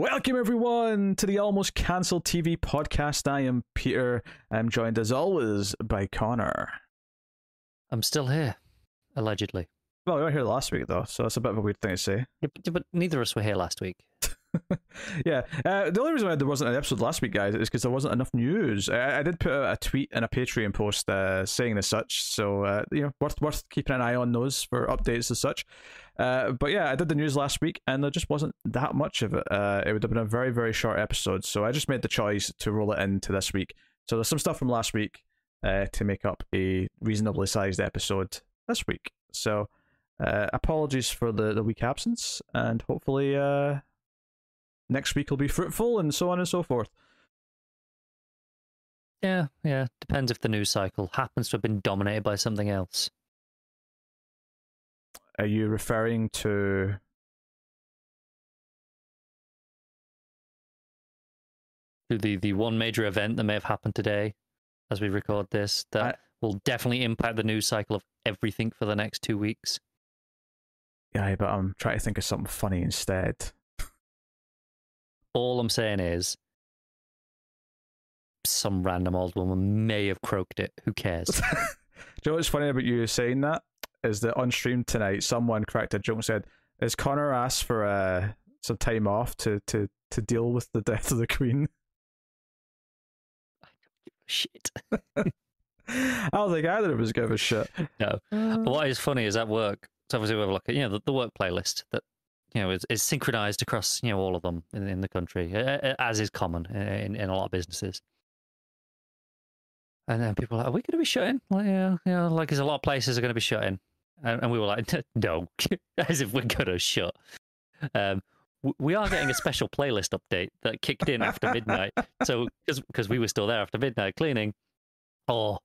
Welcome everyone to the Almost Cancelled TV podcast. I am Peter. I'm joined as always by Connor. I'm still here, allegedly. Well, we were here last week though, so that's a bit of a weird thing to say. Yeah, but, but neither of us were here last week. yeah, uh, the only reason why there wasn't an episode last week, guys, is because there wasn't enough news. I, I did put a, a, tweet and a Patreon post uh, saying as such, so uh, you know, worth worth keeping an eye on those for updates as such. Uh, but yeah, I did the news last week, and there just wasn't that much of it. Uh, it would have been a very very short episode, so I just made the choice to roll it into this week. So there's some stuff from last week uh, to make up a reasonably sized episode this week. So apologies for the the week absence, and hopefully next week will be fruitful, and so on and so forth. Yeah, yeah. Depends if the news cycle happens to have been dominated by something else. Are you referring to to the the one major event that may have happened today, as we record this, that I, will definitely impact the news cycle of everything for the next two weeks? Yeah, but I'm trying to think of something funny instead. All I'm saying is some random old woman may have croaked it. Who cares? Do you know what's funny about you saying that? Is that on stream tonight, someone cracked a joke and said, Is Connor asked for uh, some time off to, to, to deal with the death of the Queen? I don't give a shit. I don't think either of us give a shit. No. What is funny is at work, so obviously we have like, you know, the, the work playlist that you know is, is synchronized across you know all of them in, in the country, as is common in, in a lot of businesses. And then people are like, "Are we going to be shutting?" Like, yeah, yeah. Like, there's a lot of places are going to be shutting, and, and we were like, "No," as if we're going to shut. Um, we are getting a special playlist update that kicked in after midnight. So, because we were still there after midnight cleaning, oh,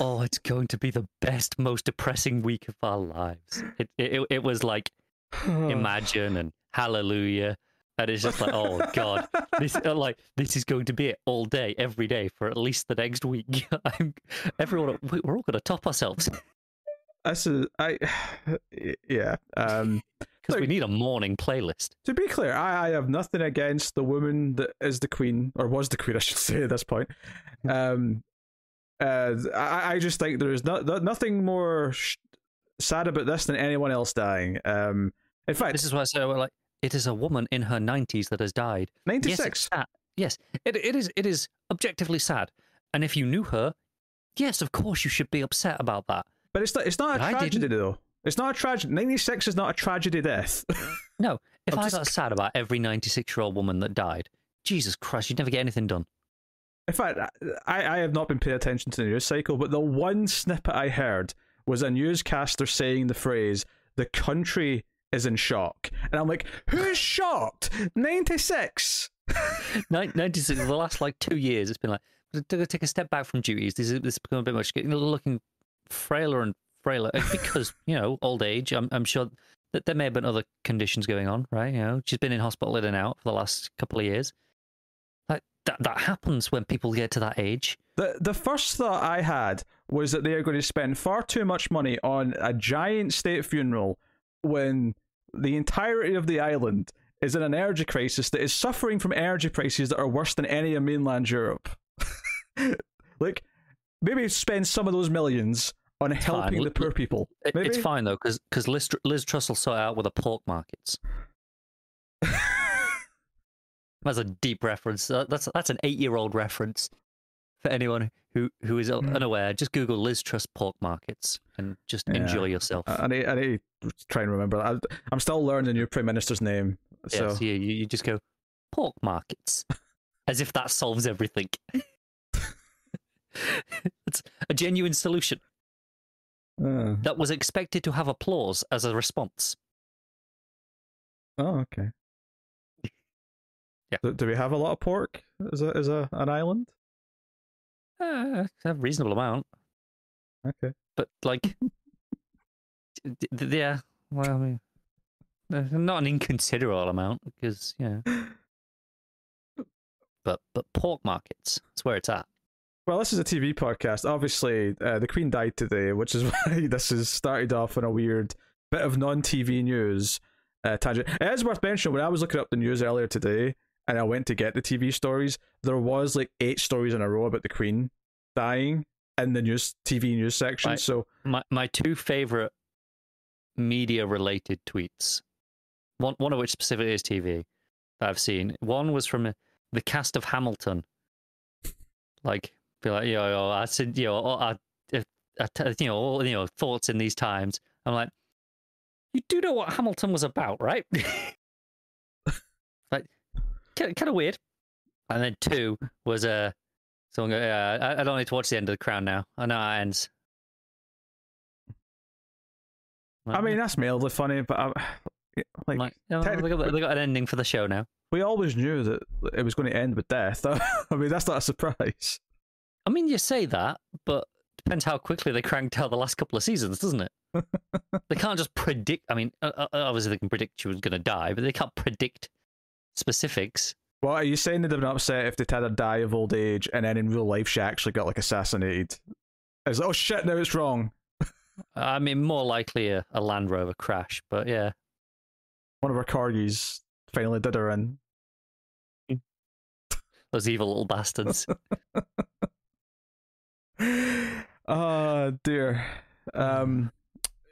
oh, it's going to be the best, most depressing week of our lives. It it, it was like imagine and hallelujah and it's just like oh god this uh, like this is going to be it all day every day for at least the next week i'm everyone we're all going to top ourselves this is i yeah um because we need a morning playlist to be clear I, I have nothing against the woman that is the queen or was the queen i should say at this point um uh i, I just think there is no, nothing more sh- sad about this than anyone else dying um in fact, this is why I say, we're like, it is a woman in her 90s that has died. 96. Yes, yes it, it is. It is objectively sad. And if you knew her, yes, of course you should be upset about that. But it's not. It's not a tragedy, though. It's not a tragedy. 96 is not a tragedy death. no, if I'm I just... got sad about every 96 year old woman that died, Jesus Christ, you'd never get anything done. In fact, I, I have not been paying attention to the news cycle, but the one snippet I heard was a newscaster saying the phrase, the country is in shock. And I'm like, who's shocked? 96. 96, the last like two years, it's been like, to take a step back from duties. This has become a bit much, looking frailer and frailer uh, because, you know, old age. I'm, I'm sure that there may have been other conditions going on, right? You know, she's been in hospital in and out for the last couple of years. Like, that, that happens when people get to that age. The, the first thought I had was that they are going to spend far too much money on a giant state funeral when the entirety of the island is in an energy crisis that is suffering from energy prices that are worse than any in mainland Europe. like, maybe spend some of those millions on it's helping fine. the poor people. Maybe? It's fine though, because because Liz, Liz Truss will sort out with the pork markets. that's a deep reference. That's that's an eight-year-old reference for anyone who who is hmm. unaware. Just Google Liz Truss pork markets and just yeah. enjoy yourself. I need, I need to try and remember. I, am still learning the new prime minister's name. So. Yes, you, you just go pork markets, as if that solves everything. it's a genuine solution uh. that was expected to have applause as a response. Oh, okay. Yeah. Do, do, we have a lot of pork as a as a an island? Uh, a reasonable amount. Okay. But like, yeah. Well, I mean, not an inconsiderable amount because yeah. But but pork markets, that's where it's at. Well, this is a TV podcast. Obviously, uh, the Queen died today, which is why this has started off on a weird bit of non-TV news. uh, tangent. It is worth mentioning when I was looking up the news earlier today, and I went to get the TV stories. There was like eight stories in a row about the Queen dying in the news TV news section. Right. So My my two favorite media related tweets. One one of which specifically is TV that I've seen. One was from the cast of Hamilton. Like, be like, yo, yo I said, you know, I, I, I, you know, all, you know, thoughts in these times. I'm like, you do know what Hamilton was about, right? like, kind of weird. And then two was uh, someone go, yeah, I, I don't need to watch the end of the Crown now. I know how it ends. I mean, that's mildly funny, but I, like, like, you know, they, technically- got, they got an ending for the show now. we always knew that it was going to end with death. I mean, that's not a surprise. I mean, you say that, but depends how quickly they cranked out the last couple of seasons, doesn't it? they can't just predict. I mean, obviously they can predict she was going to die, but they can't predict specifics. Well, are you saying? They'd have been upset if they'd had her die of old age, and then in real life she actually got like assassinated. It's like, oh shit, now it's wrong. I mean, more likely a, a Land Rover crash, but yeah. One of her corgis finally did her in. Those evil little bastards. oh dear. Um,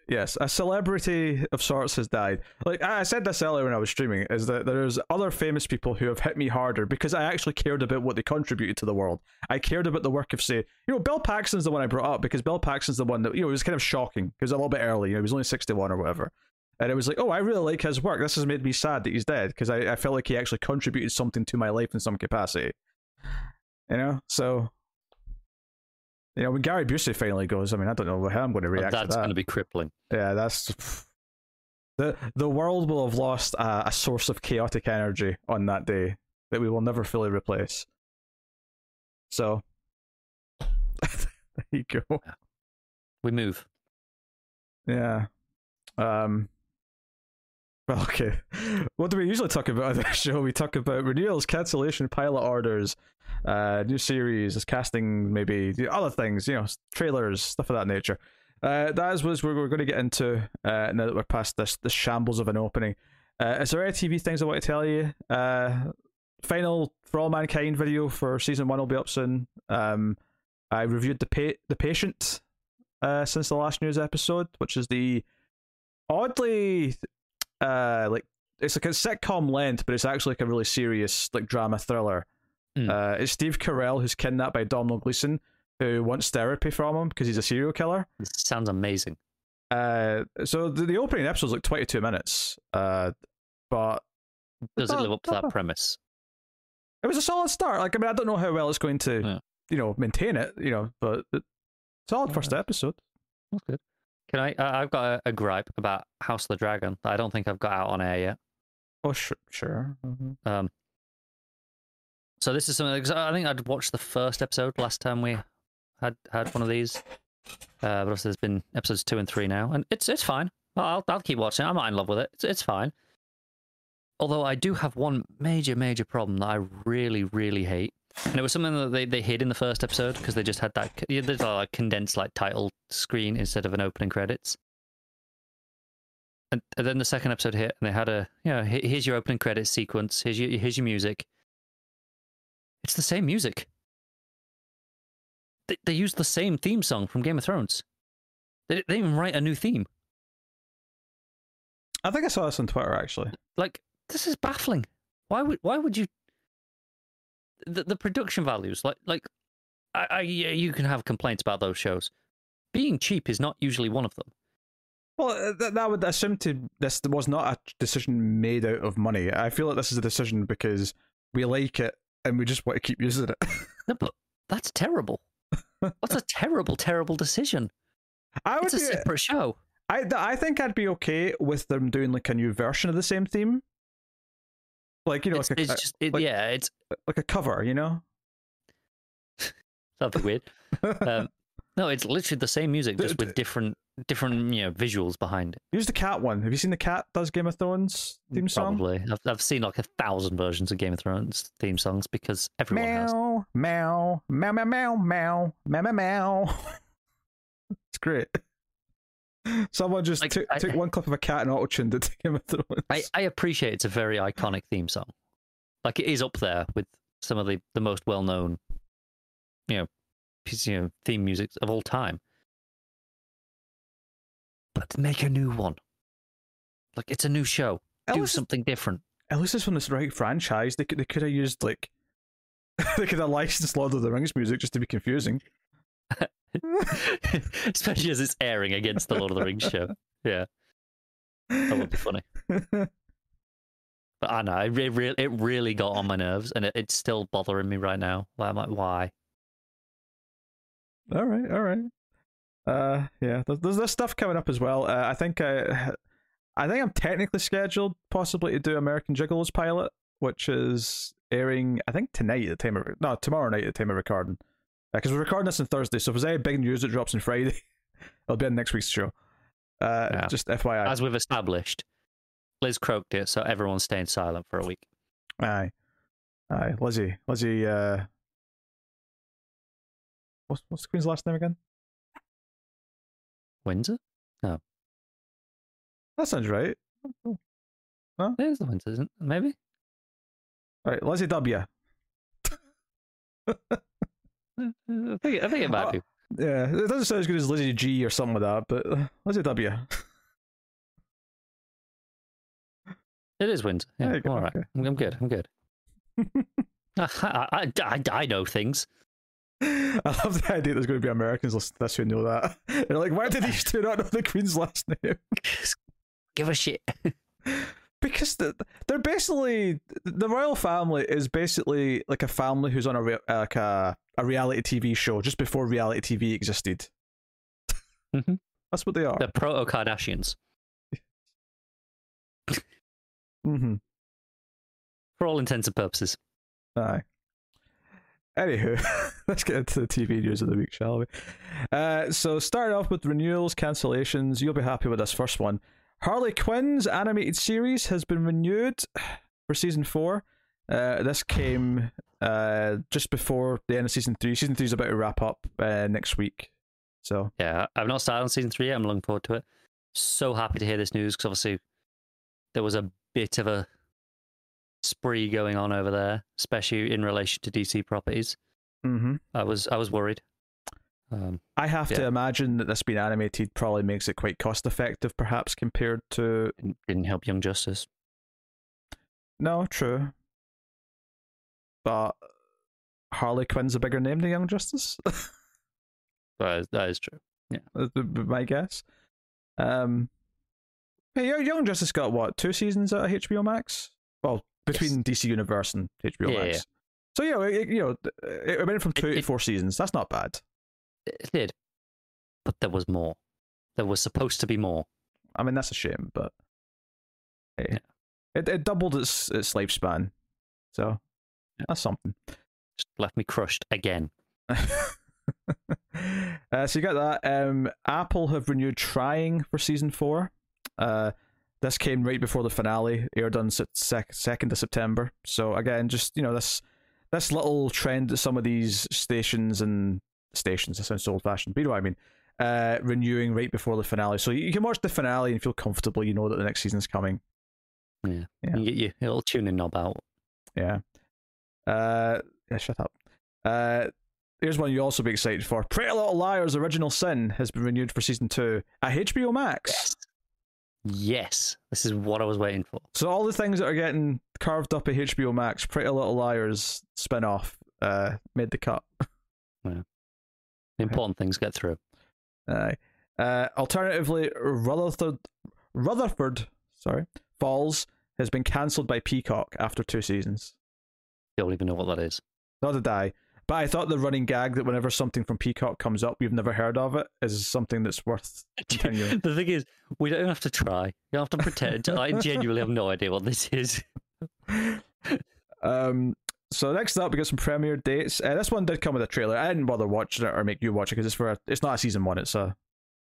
yes, a celebrity of sorts has died. Like I said this earlier when I was streaming, is that there's other famous people who have hit me harder because I actually cared about what they contributed to the world. I cared about the work of, say, you know, Bill Paxton's the one I brought up because Bill Paxton's the one that you know it was kind of shocking because a little bit early. You know, he was only sixty one or whatever. And it was like, oh, I really like his work. This has made me sad that he's dead because I, I felt like he actually contributed something to my life in some capacity. You know, so you know when Gary Busey finally goes, I mean, I don't know how I'm going to react That's to that. going to be crippling. Yeah, that's the the world will have lost a, a source of chaotic energy on that day that we will never fully replace. So there you go. We move. Yeah. Um. Okay. What do we usually talk about on this show? We talk about renewals, cancellation, pilot orders, uh, new series, casting, maybe other things, you know, trailers, stuff of that nature. Uh, that is what we're, we're going to get into uh, now that we're past this this shambles of an opening. Uh, is there any TV things I want to tell you? Uh, final For All Mankind video for season one will be up soon. Um, I reviewed the pa- the patient uh, since the last news episode, which is the oddly uh like it's like a sitcom length, but it's actually like a really serious like drama thriller. Hmm. Uh, it's Steve Carell who's kidnapped by Domhnall Gleeson, who wants therapy from him because he's a serial killer. This sounds amazing. Uh, so the, the opening episode is like 22 minutes. Uh, but Does it live up to that premise? it was a solid start. Like I mean, I don't know how well it's going to, Yeah. you know, maintain it. You know, but it, solid first episode. That's good. Can I? Uh, I've got a, a gripe about House of the Dragon that I don't think I've got out on air yet. Oh sure, sure. Mhm. Um, so this is something. Cause I think I'd watched the first episode last time we had had one of these. Uh, but also there's been episodes two and three now, and it's it's fine. I'll I'll keep watching. I'm not in love with it. It's it's fine. Although I do have one major major problem that I really really hate, and it was something that they, they hid in the first episode because they just had that yeah, there's a like, condensed like title screen instead of an opening credits. And, and then the second episode hit, and they had a you know here's your opening credits sequence. Here's your here's your music. It's the same music. They they used the same theme song from Game of Thrones. They they didn't even write a new theme. I think I saw this on Twitter actually. Like this is baffling. Why would why would you? The the production values like like, I, I yeah, you can have complaints about those shows. Being cheap is not usually one of them. Well, uh, that, that would assume to this was not a decision made out of money. I feel like this is a decision because we like it and we just want to keep using it. No, but that's terrible. That's a terrible, terrible decision. I would It's a be, separate show. I I think I'd be okay with them doing like a new version of the same theme, like you know, it's, like a, it's just it, like, yeah, it's like a cover, you know, something weird. um, no, it's literally the same music, just with different different you know visuals behind it. Here's the cat one. Have you seen the cat does Game of Thrones theme song? Probably. I've, I've seen like a thousand versions of Game of Thrones theme songs because everyone meow, has. Meow meow meow meow meow meow meow. it's great. Someone just Like, took, I- took one clip of a cat and auto tuned it to Game of Thrones. I, I appreciate it's a very iconic theme song. Like it is up there with some of the, the most well known, you know, piece- you know, theme music of all time. But make a new one. Like it's a new show. At Do something different. at least it's from this right franchise. They could they could have used like they could have licensed Lord of the Rings music just to be confusing. Especially as it's airing against the Lord of the Rings show. Yeah, that would be funny. But I know it, re- re- it really got on my nerves, and it, it's still bothering me right now. Like, I'm like, why? all right, all right. Uh, yeah. There's, there's stuff coming up as well. Uh, I think I, I think I'm technically scheduled possibly to do American Gigolos pilot, which is airing I think tonight at the time of no tomorrow night at the time of recording. Because we're recording this on Thursday, so if there's any big news that drops on Friday, it'll be on next week's show. Uh, Yeah. just FYI. As we've established, Liz croaked it, so everyone's staying silent for a week. Aye. Aye. Lizzie. Lizzie uh What's what's the Queen's last name again? Windsor? No. That sounds right. It is the Windsor, isn't it? Maybe? Right, Lizzie W. Uh, I think, I think it might Oh, be. Yeah, it doesn't sound as good as Lizzie G or something like that, but uh, Lizzie W. It is Windsor. There Yeah, all right. okay. I'm, I'm good. I'm good. I, I, I, I know things. I love the idea there's going to be Americans listening to this who know that. They're like, why did these two not know the Queen's last name? Give a shit. Because they're basically the royal family is basically like a family who's on a like a, a reality TV show just before reality TV existed. Mhm. That's what they are. The proto Kardashians. Mm-hmm. For all intents and purposes. Aye. Anywho, let's get into the TV news of the week, shall we? Uh, so, starting off with renewals, cancellations. You'll be happy with this first one. Harley Quinn's animated series has been renewed for season four. Uh, this came uh, just before the end of season three. Season three is about to wrap up uh, next week. So, Yeah, I've not started on season three yet. I'm looking forward to it. So happy to hear this news because obviously there was a bit of a spree going on over there, especially in relation to DC properties. mhm. I was I was worried. Um, I have to imagine that this being animated probably makes it quite cost effective, perhaps compared to. didn't- help Young Justice. No, true. But Harley Quinn's a bigger name than Young Justice. That is, that is true. Yeah, my guess. Um, hey, Young- Justice got what two seasons of HBO Max? Well, between DC Universe and HBO Yeah, Max. yeah. So yeah, it, you know, it went from two It- to four seasons. That's not bad. It did, but there was more. There was supposed to be more. I mean, that's a shame, but hey, Yeah. it it doubled its its lifespan, so that's something. Just left me crushed again. uh, so you got that. Um, Apple have renewed trying for season four. Uh, this came right before the finale aired on sec- second of September. So again, just you know this this little trend that some of these stations and stations. That sounds so old fashioned, but you know what I mean. Uh, renewing right before the finale, so you can watch the finale and feel comfortable. You know that the next season's coming. Yeah, Yeah. you get your little tuning knob out. Yeah. Uh, yeah, shut up. Uh, here's one you'll also be excited for. Pretty Little Liars: Original Sin has been renewed for season two at HBO Max. Yes. Yes, this is what I was waiting for. So all the things that are getting carved up at HBO Max, Pretty Little Liars spin-off, uh, made the cut. The important things get through. Aye. Uh, alternatively, Rutherford, Rutherford, sorry, Falls has been cancelled by Peacock after two seasons. Don't even know what that is. Not did I. But I thought the running gag that whenever something from Peacock comes up, you've never heard of it, is something that's worth continuing. the thing is, we don't have to try. You don't have to pretend. I genuinely have no idea what this is. um, so next up, we got some premiere dates. Uh, this one did come with a trailer. I didn't bother watching it or make you watch it because it's for a, it's not a season one. It's a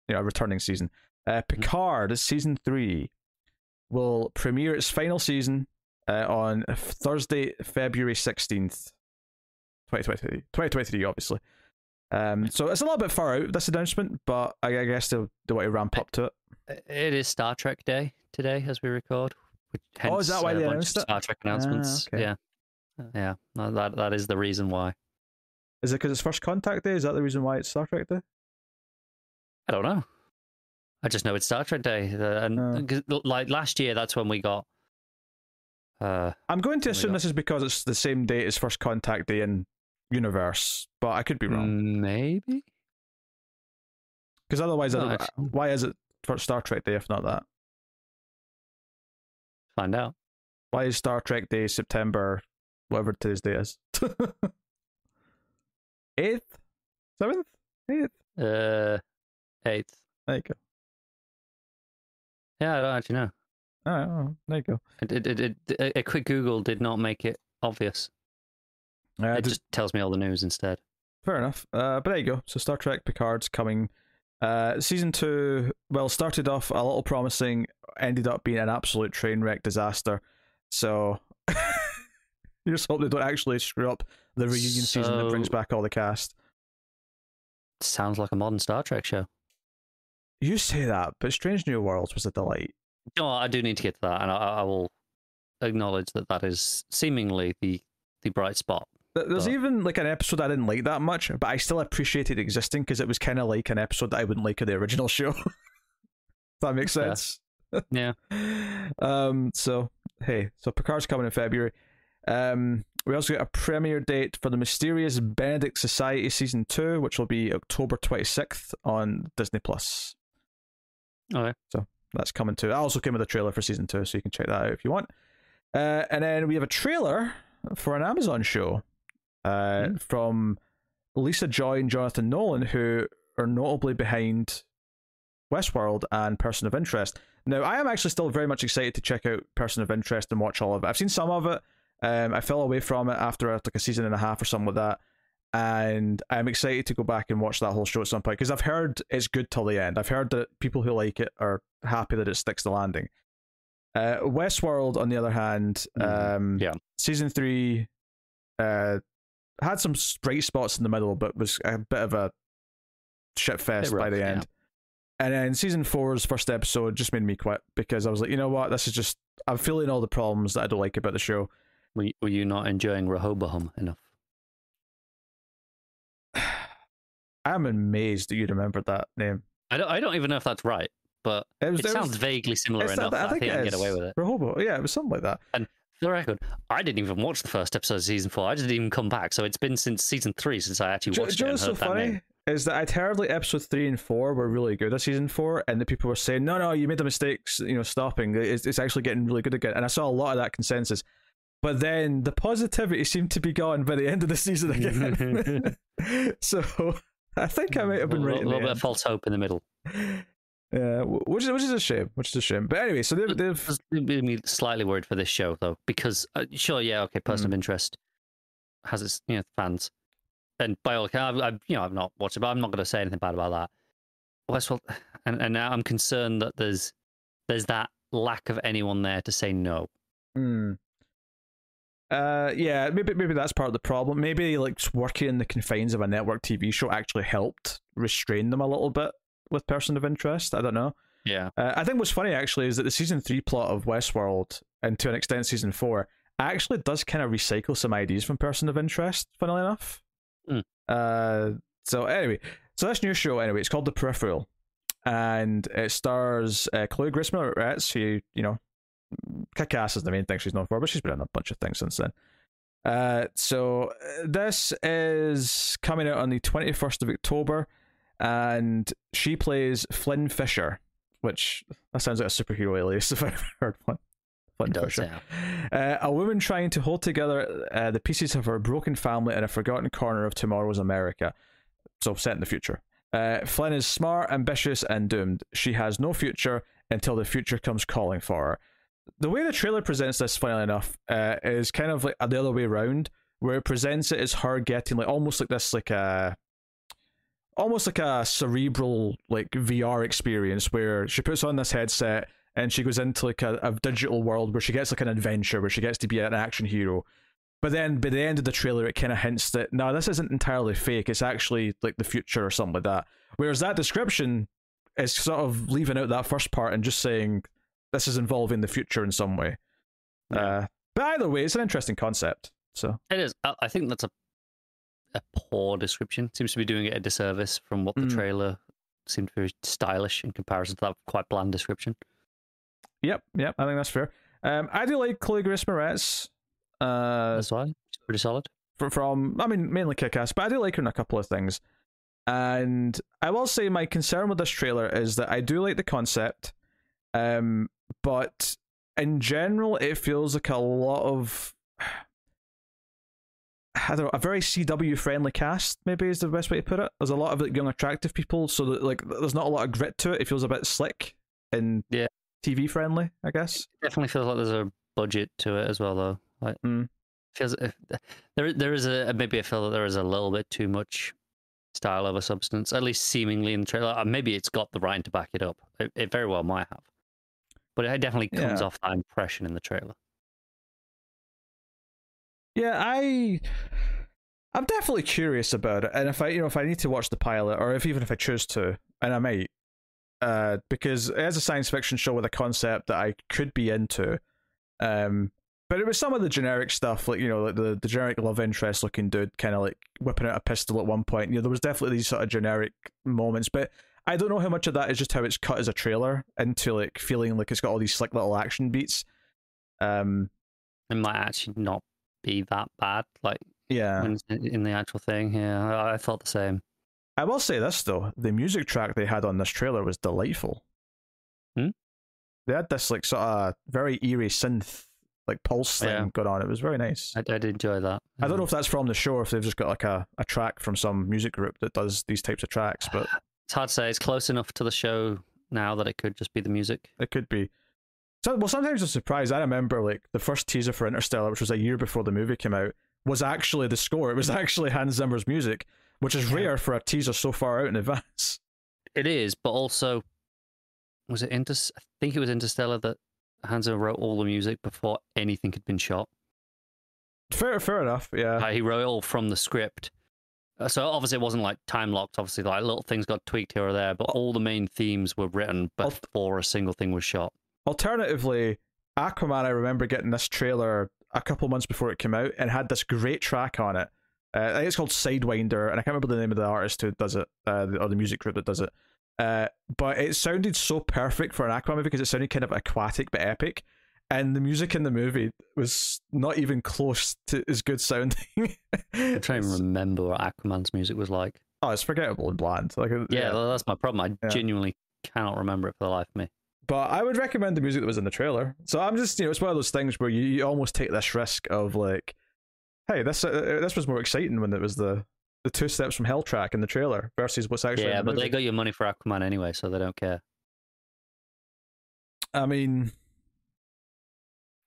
you know a returning season. Uh, Picard, season three, will premiere its final season uh, on Thursday, February sixteenth, 2023. 2023, obviously. Um, so it's a little bit far out this announcement, but I, I guess they they want to ramp up to it. It is Star Trek Day today as we record. which- Oh, is that why a they announced it? Star Trek announcements. okay. Yeah, yeah. That that is the reason why. Is it because it's First Contact Day? Is that the reason why it's Star Trek Day? I don't know. I just know it's Star Trek Day, uh, and Oh. 'cause, like last year, that's when we got. Uh, I'm going to assume this is because it's the same date as First Contact Day in universe, but I could be wrong. maybe. Because otherwise, No, why is it for Star Trek Day if not that? Find out. Why is Star Trek Day September, whatever today's day is? Eighth, seventh, eighth. Uh, eighth. There you go. Yeah, I don't actually know. Oh, there you go. It, it, it, it, a- a quick Google did not make it obvious. Uh, it just, just tells me all the news instead. fair enough. Uh, but there you go. So Star Trek Picard's coming. Uh, season two, well, started off a little promising, ended up being an absolute train wreck disaster. So you just hope they don't actually screw up the reunion season that brings back all the cast. Sounds like a modern Star Trek show. You say that, but Strange New Worlds was a delight. No, I do need to get to that, and I, I will acknowledge that that is seemingly the the bright spot. There's But- even like an episode I didn't like that much, but I still appreciated it existing because it was kind of like an episode that I wouldn't like of the original show. If that makes sense. Yeah. Um. So hey, so Picard's coming in February. Um. We also get a premiere date for the Mysterious Benedict Society season two, which will be October twenty sixth on Disney Plus. Okay. So that's coming too. I also came with a trailer for season two, so you can check that out if you want. Uh, and then we have a trailer for an Amazon show uh, Hmm. from Lisa Joy and Jonathan Nolan, who are notably behind Westworld and Person of Interest. Now, I am actually still very much excited to check out Person of Interest and watch all of it. I've seen some of it. Um, I fell away from it after like a season and a half or something like that. And I'm excited to go back and watch that whole show at some point because I've heard it's good till the end. I've heard that people who like it are happy that it sticks the landing. Uh, Westworld, on the other hand, Mhm. um, Yeah. season three uh, had some bright spots in the middle, but was a bit of a shit fest by the yeah. end. And then season four's first episode just made me quit because I was like, you know what, this is just I'm feeling all the problems that I don't like about the show. Were you, were you not enjoying Rehoboam enough? I'm amazed that you remembered that name. I don't. I don't even know if that's right, but It was. it it sounds was, vaguely similar enough. that- I think, I can get away with it. Rehoboam. Yeah, it was something like that. And for the record, I didn't even watch the first episode of season four. I didn't even come back, so it's been since season three since I actually watched do it and so heard that name. funny? Is that I'd heard like episode three and four were really good of season four, and the people were saying, "No, no, you made the mistakes, you know, stopping. It's, it's actually getting really good again." And I saw a lot of that consensus, but then the positivity seemed to be gone by the end of the season again. so I think I might have been a right. little, little bit of false hope in the middle. Yeah, which is which is a shame. Which is a shame. But anyway, so they've, they've made me slightly worried for this show though, because uh, sure, yeah, okay, person Hmm. of interest has its you know fans, and by all accounts, I've, I've you know I've not watched it, but I'm not going to say anything bad about that. Westworld, and and now I'm concerned that there's there's that lack of anyone there to say no. Hmm. Uh, yeah, maybe maybe that's part of the problem. Maybe like working in the confines of a network TV show actually helped restrain them a little bit with person of interest. I don't know. Yeah, Uh, I think what's funny actually is that the season three plot of Westworld, and to an extent season four, actually does kind of recycle some ideas from person of interest. Funnily enough. Hmm. Uh, so anyway, so this new show anyway, it's called The Peripheral, and it stars uh, Chloe Grace Moretz, who you know, kick ass is the main thing she's known for, but she's been in a bunch of things since then. Uh, so uh, this is coming out on the twenty first of October, and she plays Flynn Fisher, which that sounds like a superhero alias if I've ever heard one. Flynn does. Fisher. Yeah. Uh, a woman trying to hold together uh, the pieces of her broken family in a forgotten corner of tomorrow's America. So, set in the future. Uh, Flynn is smart, ambitious, and doomed. She has no future until the future comes calling for her. The way the trailer presents this, funnily enough, uh, is kind of like the other way around, where it presents it as her getting like almost like this, like a almost like a cerebral like VR experience where she puts on this headset and she goes into like a, a digital world where she gets like an adventure where she gets to be an action hero but then by the end of the trailer, it kind of hints that no, this isn't entirely fake. It's actually like the future or something like that. Whereas that description is sort of leaving out that first part and just saying this is involving the future in some way. Yeah. Uh, but either way, it's an interesting concept. So It is. I I think that's a a poor description. Seems to be doing it a disservice from what the Mm. trailer seemed very stylish in comparison to that quite bland description. Yep, yep, I think that's fair. Um, I do like Chloe Grace Moretz. Uh, That's why it's pretty solid. fr- from I mean mainly Kick-Ass, but I do like her in a couple of things. And I will say my concern with this trailer is that I do like the concept, um, but in general, it feels like a lot of I don't know, a very CW friendly cast. Maybe is the best way to put it. There's a lot of like young, attractive people, so that like there's not a lot of grit to it. It feels a bit slick and Yeah. TV friendly, I guess. Definitely feels like there's a budget to it as well, though. Like Mm. feels there there is a maybe I feel that there is a little bit too much style over substance, at least seemingly in the trailer. Maybe it's got the writing to back it up. It, it very well might have, but it definitely comes Yeah. off that impression in the trailer. Yeah, I I'm definitely curious about it, and if I you know if I need to watch the pilot, or if even if I choose to, and I might, uh, because it is a science fiction show with a concept that I could be into, um, but it was some of the generic stuff, like you know, like the the generic love interest looking dude, kind of like whipping out a pistol at one point. You know, there was definitely these sort of generic moments, but I don't know how much of that is just how it's cut as a trailer into like feeling like it's got all these slick little action beats. Um, It might actually not be that bad, like yeah. in in the actual thing. Yeah, I, I felt the same. I will say this though: the music track they had on this trailer was delightful. Hmm? They had this like sort of very eerie synth, like pulse thing Yeah. going on. It was very nice. I, I did enjoy that. I don't know Um, if that's from the show or if they've just got like a, a track from some music group that does these types of tracks, but It's hard to say. It's close enough to the show now that it could just be the music. it could be. So, well, sometimes I'm surprised. I remember like the first teaser for Interstellar, which was a year before the movie came out, was actually the score. It was actually Hans Zimmer's music, which is Yeah. rare for a teaser so far out in advance. It is, but also, was it Inter? I think it was Interstellar that Hans Zimmer wrote all the music before anything had been shot. Fair, fair enough. Yeah. Uh, he wrote it all from the script. Uh, So obviously it wasn't like time locked. Obviously, like little things got tweaked here or there, but all the main themes were written before a single thing was shot. Alternatively, Aquaman, I remember getting this trailer a couple months before it came out and had this great track on it. Uh, I think it's called Sidewinder, and I can't remember the name of the artist who does it, uh, or the music group that does it. Uh, but it sounded so perfect for an Aquaman movie because it sounded kind of aquatic but epic. And the music in the movie was not even close to as good sounding. I'm trying to remember what Aquaman's music was like. oh, it's forgettable and bland. Like, uh, Yeah, that's my problem. I Yeah. genuinely cannot remember it for the life of me. But I would recommend the music that was in the trailer. So I'm just, you know, it's one of those things where you, you almost take this risk of like, hey, this uh, this was more exciting when it was the the two steps from hell track in the trailer versus what's actually. in yeah, the but movie. they got your money for Aquaman anyway, so they don't care. I mean,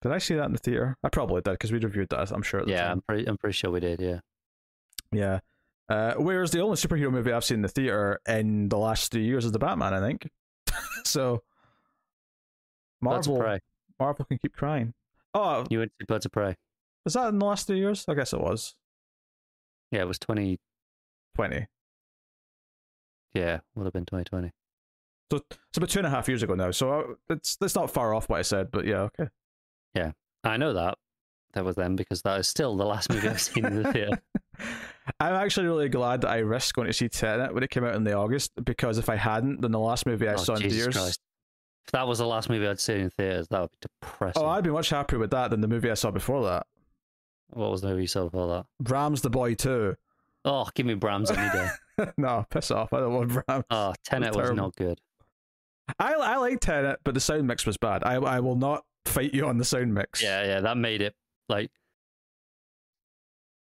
did I see that in the theater? I probably did because we reviewed that. I'm sure. Yeah, time. I'm pretty. I'm pretty sure we did. Yeah. yeah. Uh, whereas the only superhero movie I've seen in the theater in the last three years is the Batman. I think. so. Marvel. Marvel can keep crying. Oh, You went to Birds of Prey. was that in the last three years? I guess it was Yeah, it was 20. twenty. Yeah, would have been 2020. So it's about two and a half years ago now. So uh, it's it's not far off what I said, but yeah, okay. I know that. That was them because that is still the last movie I've seen in the theater. I'm actually really glad that I risked going to see Tenet when it came out in the August because if I hadn't, then the last movie I Oh, saw in Jesus theaters. Christ. If that was the last movie I'd seen in theaters, that would be depressing. Oh, I'd be much happier with that than the movie I saw before that. What was the movie you saw before that? Brahms the Boy too. Oh, give me Brahms any day. no, piss off. I don't want Bram. Oh, Tenet was terrible. not good. I I like Tenet, but the sound mix was bad. I I will not fight you on the sound mix. Yeah, yeah, that made it like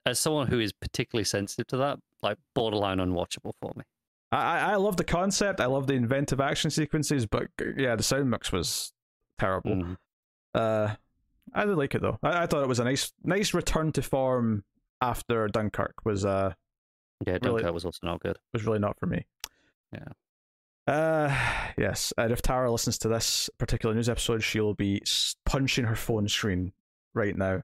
as someone who is particularly sensitive to that, like borderline unwatchable for me. I I love the concept. I love the inventive action sequences, but yeah, the sound mix was terrible. Mm. Uh, I did like it though. I, I thought it was a nice nice return to form after Dunkirk was uh Yeah, Really- Dunkirk was also not good. was really not for me. Yeah. Uh, yes. And if Tara listens to this particular news episode, she'll be punching her phone screen right now.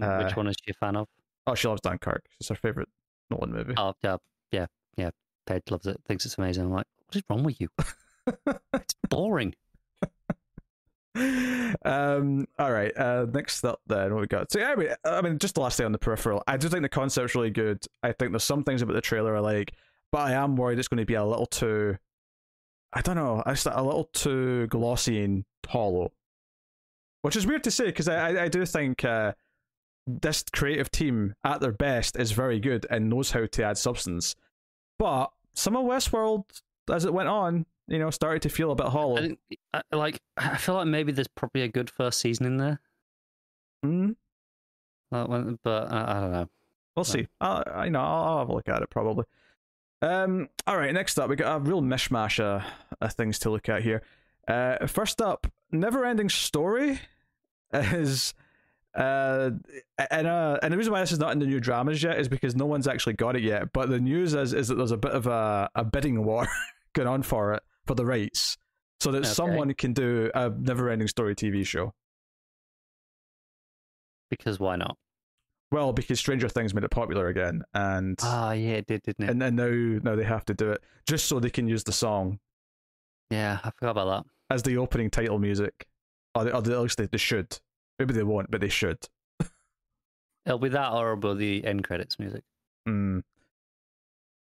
Uh, Which one is she a fan of? Oh, she loves Dunkirk. It's her favorite Nolan movie. Oh, yeah, yeah, yeah. Paige loves it, thinks it's amazing. I'm like, what is wrong with you? it's boring. um. All right. Uh. Next up, then what we got? So, I mean, I mean, just the last thing on the peripheral. I do think the concept's really good. I think there's some things about the trailer I like, but I am worried it's going to be a little too. I don't know. It's a little too glossy and hollow, which is weird to say because I, I I do think uh, this creative team at their best is very good and knows how to add substance, but some of Westworld as it went on, you know, started to feel a bit hollow. I think, I, like, I feel like maybe there's probably a good first season in there, Mm, when- but I, I don't know. we'll see. I'll, I, you know, I'll, I'll have a look at it probably. Um. All right. Next up, we got a real mishmash of, of things to look at here. Uh. First up, Never-Ending Story is. Uh, and uh, and the reason why this is not in the new dramas yet is because no one's actually got it yet. But the news is is that there's a bit of a, a bidding war going on for it for the rights, so that Okay. someone can do a Never-Ending Story TV show. Because why not? Well, because Stranger Things made it popular again, and Ah, yeah, it did, didn't it? and and now now they have to do it just so they can use the song yeah, I forgot about that. as the opening title music, or, they, or they, at least they, they should. Maybe they won't, but they should. It'll be that be the end credits music. Mm.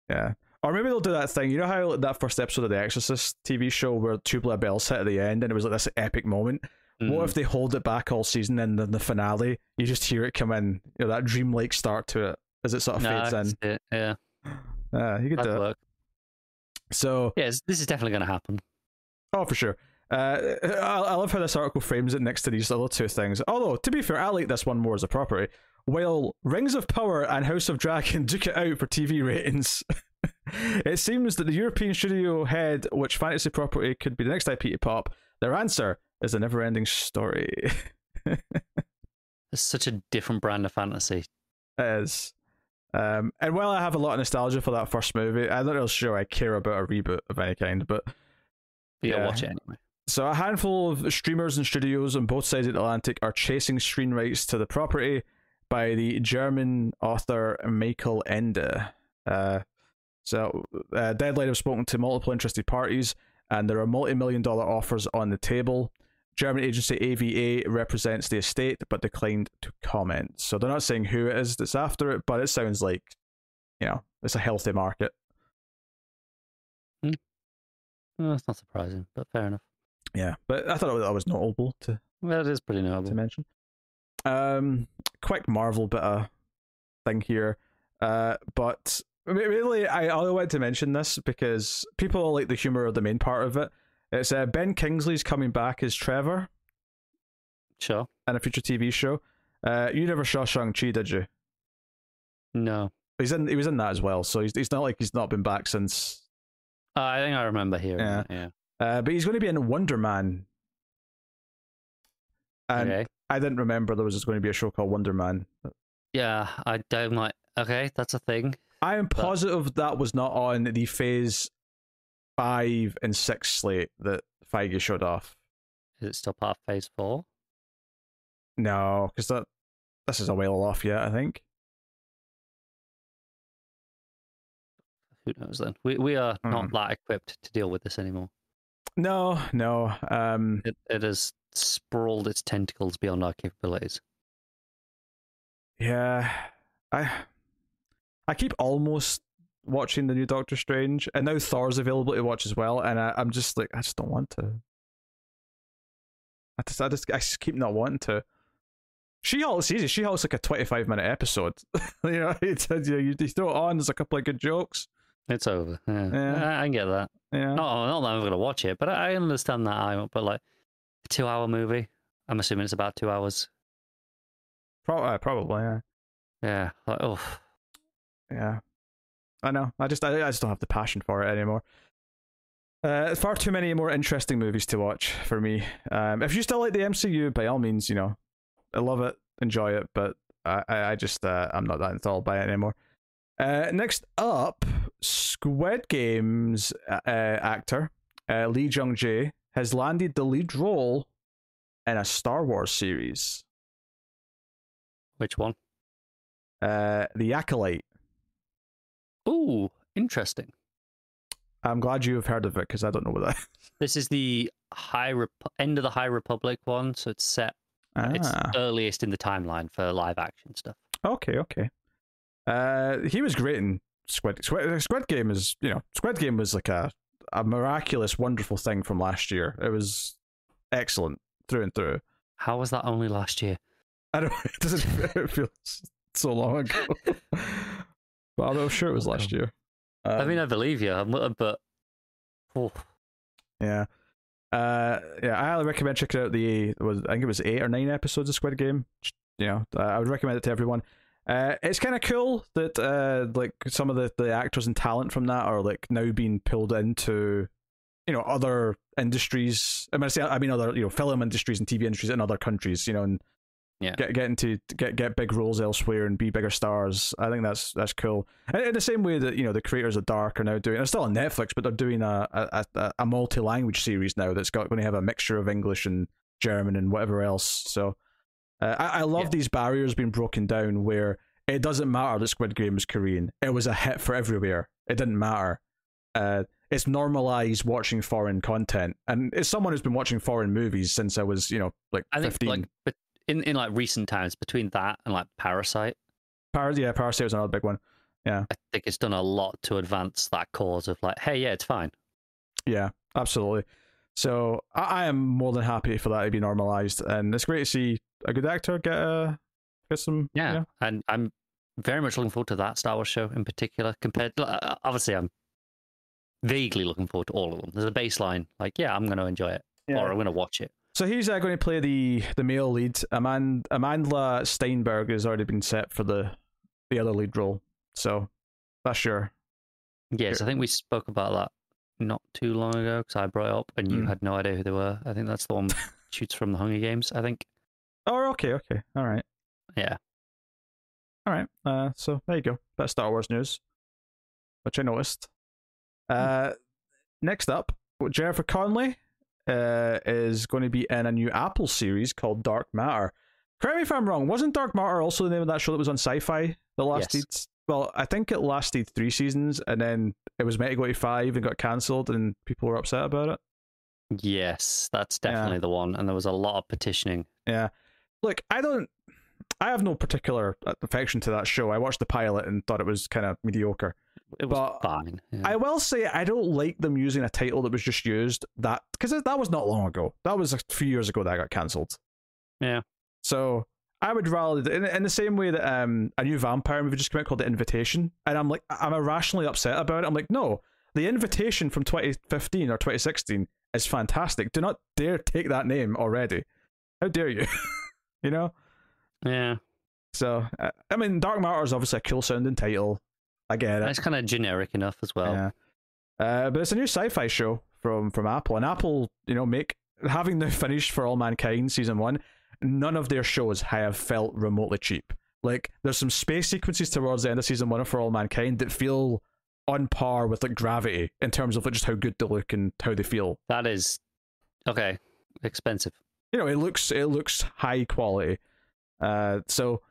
Yeah. Or maybe they'll do that thing. You know how that first episode of The Exorcist TV show where Tubular Bells hit at the end and it was like this epic moment? What Mm. if they hold it back all season and then the finale, you just hear it come in, you know, that dreamlike start to it as it sort of fades in? it, Yeah, Yeah, you could that'd do it. So, Yes, this is definitely going to happen. Oh, for sure. Uh, I, I love how this article frames it next to these other two things. Although, to be fair, I like this one more as a property. While Rings of Power and House of Dragon duke it out for TV ratings, it seems that the European studio head, which fantasy property could be the next IP to pop, their answer is a never ending story. It's such a different brand of fantasy. It is. Um, and while I have a lot of nostalgia for that first movie, I'm not really sure I care about a reboot of any kind, but you'll Yeah. watch it anyway. So a handful of streamers and studios on both sides of the Atlantic are chasing screen rights to the property by the German author Michael Ende. Uh, so uh, Deadline have spoken to multiple interested parties, and there are multi-million dollar offers on the table. German agency AVA represents the estate, but declined to comment. So they're not saying who it is that's after it, but it sounds like, you know, it's a healthy market. Well, that's not surprising, but fair enough. Yeah, but I thought that was notable to Well, it is pretty notable to mention. Um, quick Marvel bit of thing here. Uh, but re- really, I I wanted to mention this because people like the humor of the main part of it. It's uh, Ben Kingsley's coming back as Trevor Sure. in a future TV show. Uh, you never saw Shang Chi, did you? No. He's in. He was in that as well. So he's he's not like he's not been back since. Uh, I think I remember hearing Yeah. that, yeah. Uh, but he's going to be in Wonder Man. And okay. I didn't remember there was going to be a show called Wonder Man. Yeah, I don't like. Okay, that's a thing. I am positive that was not on the phase five and six slate that Feige showed off. Is it still part of phase four? No, because that this is a while off yet. I think. Who knows then? We we are Hmm. not that equipped to deal with this anymore. No, no. Um, It it has sprawled its tentacles beyond our capabilities. yeah, I I keep almost watching the new Doctor Strange, and now Thor's available to watch as well, and I, I'm just like, I just don't want to. I just, I just, I just keep not wanting to. She Hulk's easy. She Hulk's like a 25 minute episode. you know, it's, you, know, you, throw it on. There's a couple of good jokes. It's over. Yeah, Yeah. I, I can get that. Yeah. Not, not that I'm going to watch it, but I understand that. I but like a two-hour movie. I'm assuming it's about two hours. Pro- uh, probably. Yeah. Yeah. Like, oh, Yeah. I know. I just, I, I just don't have the passion for it anymore. Uh, far too many more interesting movies to watch for me. Um, if you still like the MCU, by all means, you know, I love it, enjoy it, but I, I I just, uh, I'm not that enthralled by it anymore. Uh, next up, Squid Games uh, uh, actor uh, Lee Jung Jae has landed the lead role in a Star Wars series. Which one? Uh, the Acolyte. Ooh, interesting. I'm glad you have heard of it because I don't know what that. Is. This is the High Rep- end of the High Republic one, so it's set. It's Ah, earliest in the timeline for live action stuff. okay, okay. Uh, he was great in Squid. Squid, Squid Game is, you know, Squid Game was like a a miraculous, wonderful thing from last year. It was excellent through and through. How was that only last year? I don't. It doesn't feel so long ago. But I'm sure it was last year. I mean, Um, I believe you, I'm- but oh, Yeah. Uh, yeah, I highly recommend checking out the was I think it was eight or nine episodes of Squid Game. You know, uh, I would recommend it to everyone. Uh, it's kind of cool that uh, like some of the, the actors and talent from that are like now being pulled into, you know, other industries. I mean, I say I mean other you know film industries and TV industries in other countries. You know, and Yeah. get getting to get get big roles elsewhere and be bigger stars. I think that's that's cool. And in the same way that you know the creators of Dark are now doing, they're still on Netflix, but they're doing a a, a, multi language series now that's got going to have a mixture of English and German and whatever else. So uh, I, I love Yeah. these barriers being broken down where it doesn't matter that Squid Game is Korean. It was a hit for everywhere. It didn't matter. Uh, it's normalized watching foreign content, and it's someone who's been watching foreign movies since I was, you know, like I think fifteen. like but in in like recent times between that and like Parasite, Par- yeah, Parasite was another big one. Yeah, I think it's done a lot to advance that cause of like, hey, yeah, it's fine. Yeah, absolutely. So I, I am more than happy for that to be normalized, and it's great to see a good actor get uh, get some. Yeah, you know- and I'm very much looking forward to that Star Wars show in particular. Compared, uh, obviously, I'm vaguely looking forward to all of them. There's a baseline, like, yeah, I'm going to enjoy it, or I'm going to watch it. So he's uh, going to play the the male lead. Amand- Amandla Stenberg has already been set for the the other lead role. So that's your Yes, I think we spoke about that not too long ago because I brought it up and you Mm. had no idea who they were. I think that's the one shoots from the Hunger Games. I think. Oh, okay, okay, all right, Yeah. all right. Uh, so there you go. That's Star Wars news, which I noticed. Uh, next up, Jennifer Connelly uh, is going to be in a new Apple series called Dark Matter. Correct me if I'm wrong. Wasn't Dark Matter also the name of that show that was on Sci-Fi that lasted? Well, I think it lasted three seasons, and then it was meant to go to five and got cancelled, and people were upset about it. Yes, that's Yeah. definitely the one, and there was a lot of petitioning. Yeah. Look, I don't. I have no particular affection to that show. I watched the pilot and thought it was kind of mediocre. It was But fine. yeah. I will say I don't like them using a title that was just used that because that was not long ago. That was a few years ago that got cancelled. Yeah. So I would rather in, in the same way that um a new vampire movie just came out called The Invitation, and I'm like I'm irrationally upset about it. I'm like, no, The Invitation from 2015 or 2016 is fantastic. Do not dare take that name already. How dare you? you know. yeah, So uh, I mean, Dark Matter is obviously a cool sounding title. I get it. it's kind of generic enough as well. Yeah. Uh, but it's a new sci-fi show from from Apple, and Apple, you know, make having now finished For All Mankind season one, none of their shows have felt remotely cheap. Like there's some space sequences towards the end of season one of For All Mankind that feel on par with like Gravity in terms of like, just how good they look and how they feel. That is okay. Expensive. You know, it looks it looks high quality. Uh, so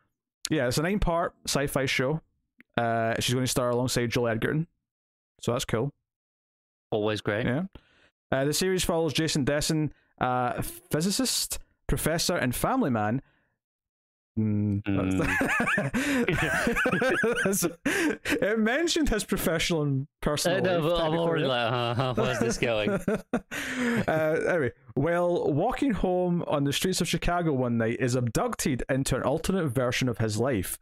yeah, it's a nine part sci-fi show. Uh, she's going to star alongside Joel Edgerton, so that's cool. Always great. Yeah. Uh, the series follows Jason Dessen, a physicist, professor, and family man. Mm, that's- it mentioned his professional and personal life. I'm already like, uh, where's this going? uh, anyway, while walking home on the streets of Chicago one night, is abducted into an alternate version of his life.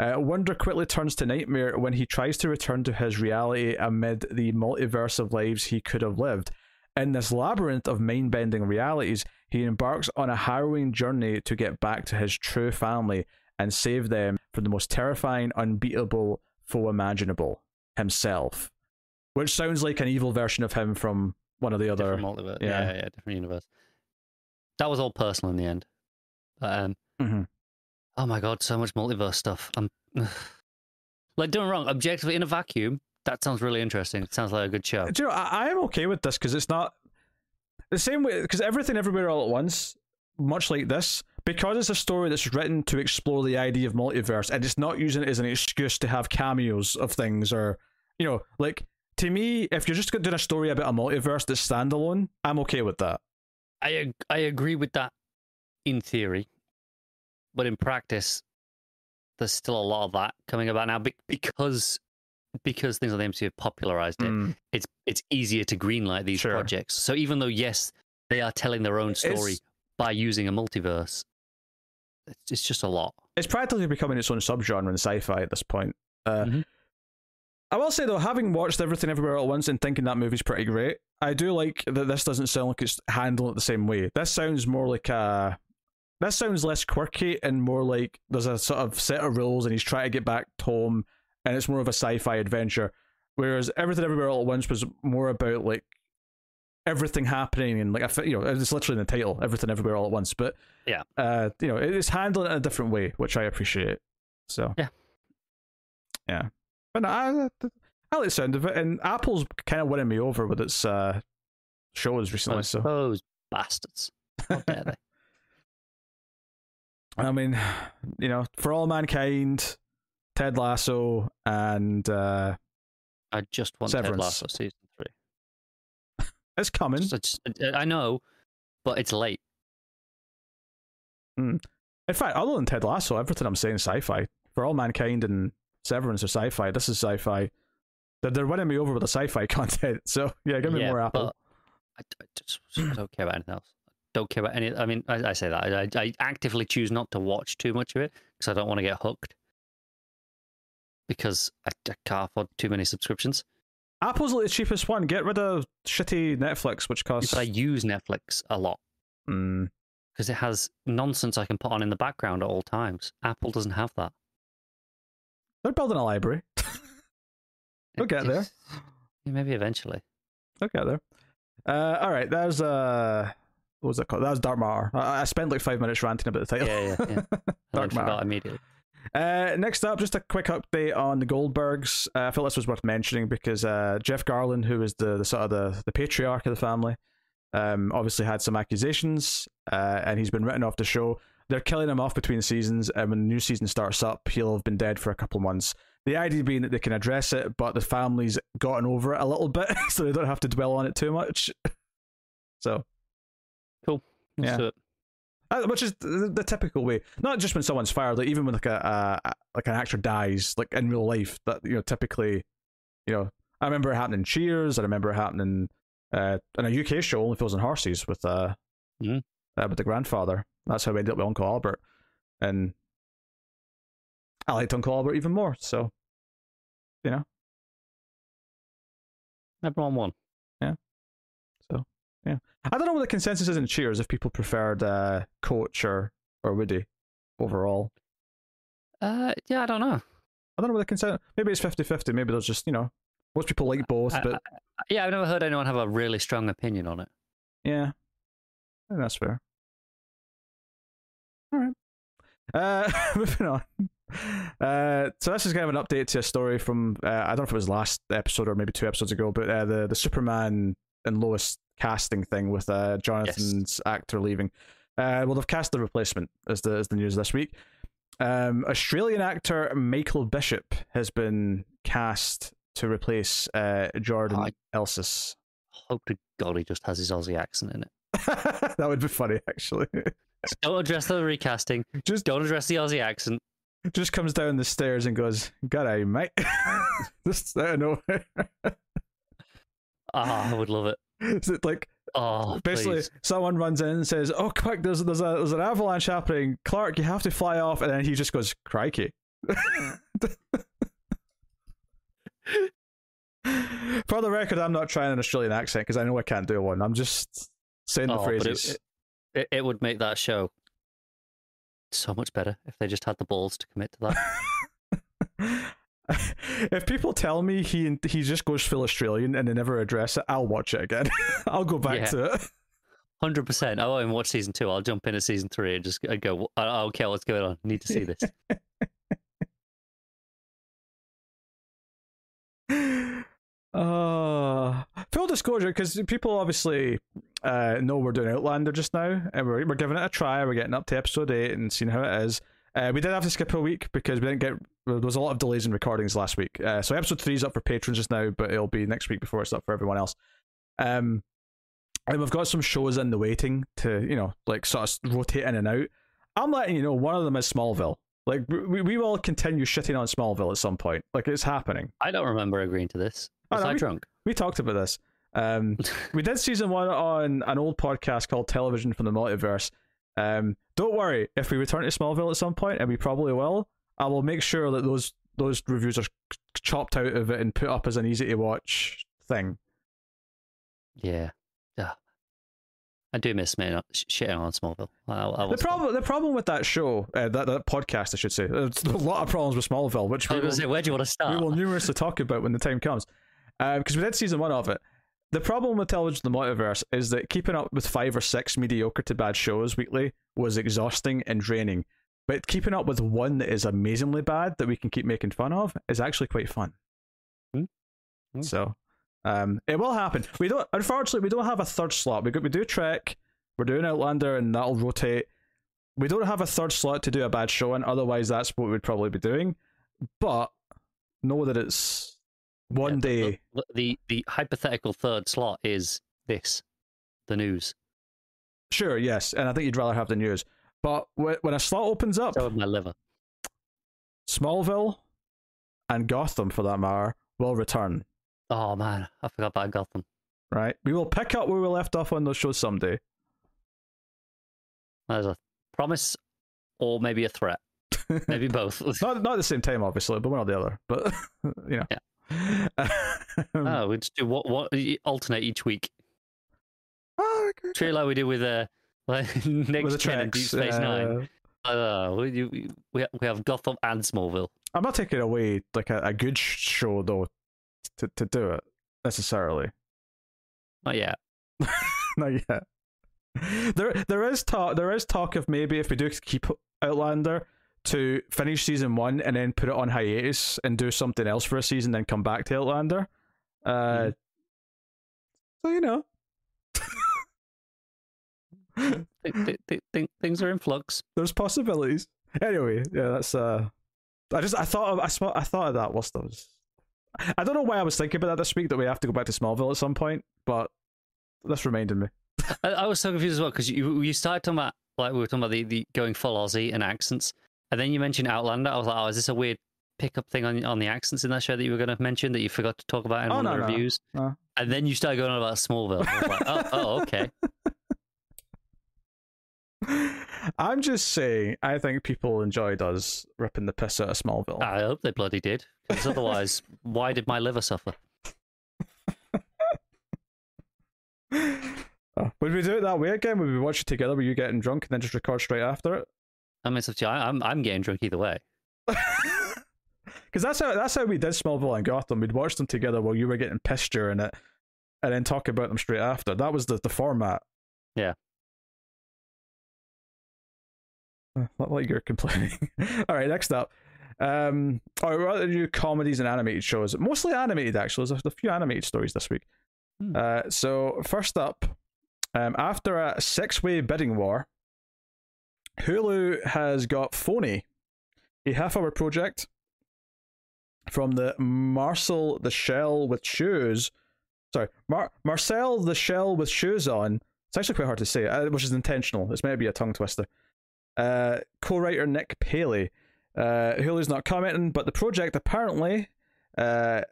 Uh, wonder quickly turns to nightmare when he tries to return to his reality amid the multiverse of lives he could have lived. In this labyrinth of mind bending realities, he embarks on a harrowing journey to get back to his true family and save them from the most terrifying, unbeatable foe imaginable himself. Which sounds like an evil version of him from one of the other. different multiverse. yeah. Yeah. yeah, different universe. That was all personal in the end. But, um, Mhm. Oh my god, so much multiverse stuff. I'm like, don't wrong. Objectively, in a vacuum, that sounds really interesting. It sounds like a good show. Do you know, I, I am okay with this because it's not the same way, because everything everywhere all at once, much like this, because it's a story that's written to explore the idea of multiverse, and it's not using it as an excuse to have cameos of things, or you know, like to me, if you're just doing a story about a multiverse that's standalone, I'm okay with that. I I agree with that in theory, but in practice, there's still a lot of that coming about now because because things like the MCU have popularized it. Mm. It's it's easier to greenlight these Sure. projects. So even though yes, they are telling their own story It's- by using a multiverse, it's, it's just a lot. It's practically becoming its own subgenre in sci-fi at this point. Uh, Mhm. I will say though, having watched everything everywhere at once and thinking that movie's pretty great, I do like that this doesn't sound like it's handling it the same way. This sounds more like a. This sounds less quirky and more like there's a sort of set of rules and he's trying to get back home, and it's more of a sci-fi adventure. Whereas everything everywhere all at once was more about like everything happening and like you know it's literally in the title, everything everywhere all at once. But Yeah. uh, you know it's handled in a different way, which I appreciate. So Yeah. yeah. But no, I, I like the sound of it, and Apple's kind of winning me over with its uh, shows recently. So Those bastards. How dare they? I mean, you know, for all mankind, Ted Lasso, and uh, I just want Ted Severance. Lasso season three. it's coming. I know, but it's late. In fact, other than Ted Lasso, everything I'm saying is sci-fi. For all mankind and Severance are sci-fi. This is sci-fi. They're, they're winning me over with the sci-fi content. So yeah, give me Yeah, more Apple. I, I just I don't care about anything else. Don't care about any. I mean, I, I say that I, I actively choose not to watch too much of it because I don't want to get hooked. Because I, I can't afford too many subscriptions. Apple's like the cheapest one. Get rid of shitty Netflix, which costs. But I use Netflix a lot Mm, because it has nonsense I can put on in the background at all times. Apple doesn't have that. they're building a library. It get there. maybe eventually. They'll get there. Uh, all right, there's was uh, what was it called? That was Dark Matter. I, I spent like five minutes ranting about the title. Yeah, yeah, yeah. Dark Matter. immediately. Uh, next up, just a quick update on the Goldbergs. Uh, I felt this was worth mentioning because uh, Jeff Garlin, who is the, the sort of the, the patriarch of the family, um, obviously had some accusations, uh, and he's been written off the show. They're killing him off between seasons, and when the new season starts up, he'll have been dead for a couple months. The idea being that they can address it, but the family's gotten over it a little bit, so they don't have to dwell on it too much. So, Let's Yeah. uh, which is the, the typical way. Not just when someone's fired, like even when like a, a like an actor dies, like in real life. That you know, typically, you know, I remember it happening in Cheers. I remember it happening uh, in a UK show, Only Fools and Horses, with uh, Mhm. uh, with the grandfather. That's how we ended up with Uncle Albert, and I liked Uncle Albert even more. So, you know, Everyone won. I don't know what the consensus is in Cheers. If people preferred uh, Coach or or Woody overall. Uh, yeah, I don't know. I don't know what the consensus. Maybe it's 50-50. Maybe there's just you know most people like both, I- but I- yeah, I've never heard anyone have a really strong opinion on it. yeah, I think that's fair. All right. Uh, moving on. Uh, so this is kind of an update to a story from uh, I don't know if it was last episode or maybe two episodes ago, but uh, the the Superman and Lois casting thing with uh, Jonathan's actor leaving. Uh, well, they've cast the replacement as the as the news this week. Um, Australian actor Michael Bishop has been cast to replace uh, Jordan I- Elsass. Hope to God he just has his Aussie accent in it. that would be funny, actually. Don't address the recasting. Just Don't address the Aussie accent. just comes down the stairs and goes, "God, "G'day, mate." just out of nowhere. Ah, I would love it. Is it like Oh, basically please. someone runs in and says, "Oh, quick! There's there's a there's an avalanche happening, Clark. You have to fly off." And then he just goes, "Crikey." For the record, I'm not trying an Australian accent because I know I can't do one. I'm just saying the Oh, but it- phrases. It, it would make that show so much better if they just had the balls to commit to that. if people tell me he he just goes full Australian and they never address it, I'll watch it again. I'll go back Yeah. to it. Hundred percent. I won't even watch season two. I'll jump in at season three and just go. I I don't care what's going on. Need to see this. Uh, full disclosure, because people obviously uh, no, we're doing Outlander just now, and we're we're giving it a try. We're getting up to episode eight and seeing how it is. Uh, we did have to skip a week because we didn't get. There was a lot of delays in recordings last week. Uh, so episode three is up for patrons just now, but it'll be next week before it's up for everyone else. Um, and we've got some shows in the waiting to you know like sort of rotate in and out. I'm letting you know one of them is Smallville. Like we, we will continue shitting on Smallville at some point. Like it's happening. I don't remember agreeing to this. Oh, Was no, I we- drunk? We talked about this. Um, we did season one on an old podcast called Television from the Multiverse. Um, don't worry, if we return to Smallville at some point, and we probably will, I will make sure that those those reviews are chopped out of it and put up as an easy to watch thing. Yeah. Ugh. I do miss sh- shitting on Smallville. I, I The problem, the problem with that show, uh, that that podcast, I should say, there's a lot of problems with Smallville, which we will, say, where do you want to start? we will numerously talk about when the time comes. Because we did season one of it. The problem with Television the Multiverse is that keeping up with five or six mediocre to bad shows weekly was exhausting and draining. But keeping up with one that is amazingly bad that we can keep making fun of is actually quite fun. Hmm. Hmm. So, um, it will happen. We don't. Unfortunately, we don't have a third slot. We got we do Trek. We're doing Outlander, and that'll rotate. We don't have a third slot to do a bad show and Otherwise, that's what we'd probably be doing. But know that it's one Yeah, day. The, the the hypothetical third slot is this, the news. Sure, yes, and I think you'd rather have the news. But wh- when a slot opens up, So my liver. Smallville and Gotham, for that matter, will return. Oh man, I forgot about Gotham. Right, we will pick up where we left off on those shows someday. There's a promise, or maybe a threat. Maybe both. not not at the same time, obviously, but one or the other. But you know, Um, oh, we just do what what alternate each week. oh, okay. It like we do with uh, like with next the gen and Deep Space Nine. uh, Uh, we, we we have Gotham and Smallville. I'm not taking away like a, a good sh- show though to to do it necessarily. Not yet. Not yet. There, there is talk. There is talk of maybe if we do keep Outlander to finish season one and then put it on hiatus and do something else for a season, then come back to Outlander. Uh, Mhm. so you know, th- th- th- things are in flux. there's possibilities. Anyway, yeah, that's uh, I just I thought of, I sm- I thought of that whilst I was. I don't know why I was thinking about that this week that we have to go back to Smallville at some point, but this reminded me. I, I was so confused as well because you you started talking about like we were talking about the, the going full Aussie and accents, and then you mentioned Outlander. I was like, oh, is this a weird pickup thing on on the accents in that show that you were going to mention that you forgot to talk about in Oh, one no, of the reviews? No. And then you started going on about Smallville. I was like, oh, oh, okay. I'm just saying, I think people enjoyed us ripping the piss out of Smallville. I hope they bloody did, because otherwise, why did my liver suffer? Oh, would we do it that way again? Would we watch it together? Were you getting drunk and then just record straight after it? I mean, it's up to you. I- I'm I'm getting drunk either way. Because that's how that's how we did Smallville and Gotham. We'd watch them together while you were getting pissed during it, and then talk about them straight after. That was the, the format. Yeah. Uh, Not like you're complaining. All right, next up. Um, all right, to do comedies and animated shows. Mostly animated, actually. There's a, a few animated stories this week. Hmm. Uh, so first up, um, after a six-way bidding war, Hulu has got Phony, a half-hour project from the Marcel the Shell with shoes. Sorry, Mar- Marcel the Shell with shoes on. It's actually quite hard to say, uh, which is intentional. This may be a tongue twister. Uh, co-writer Nick Paley. Uh, Hulu's not commenting, but the project apparently, uh,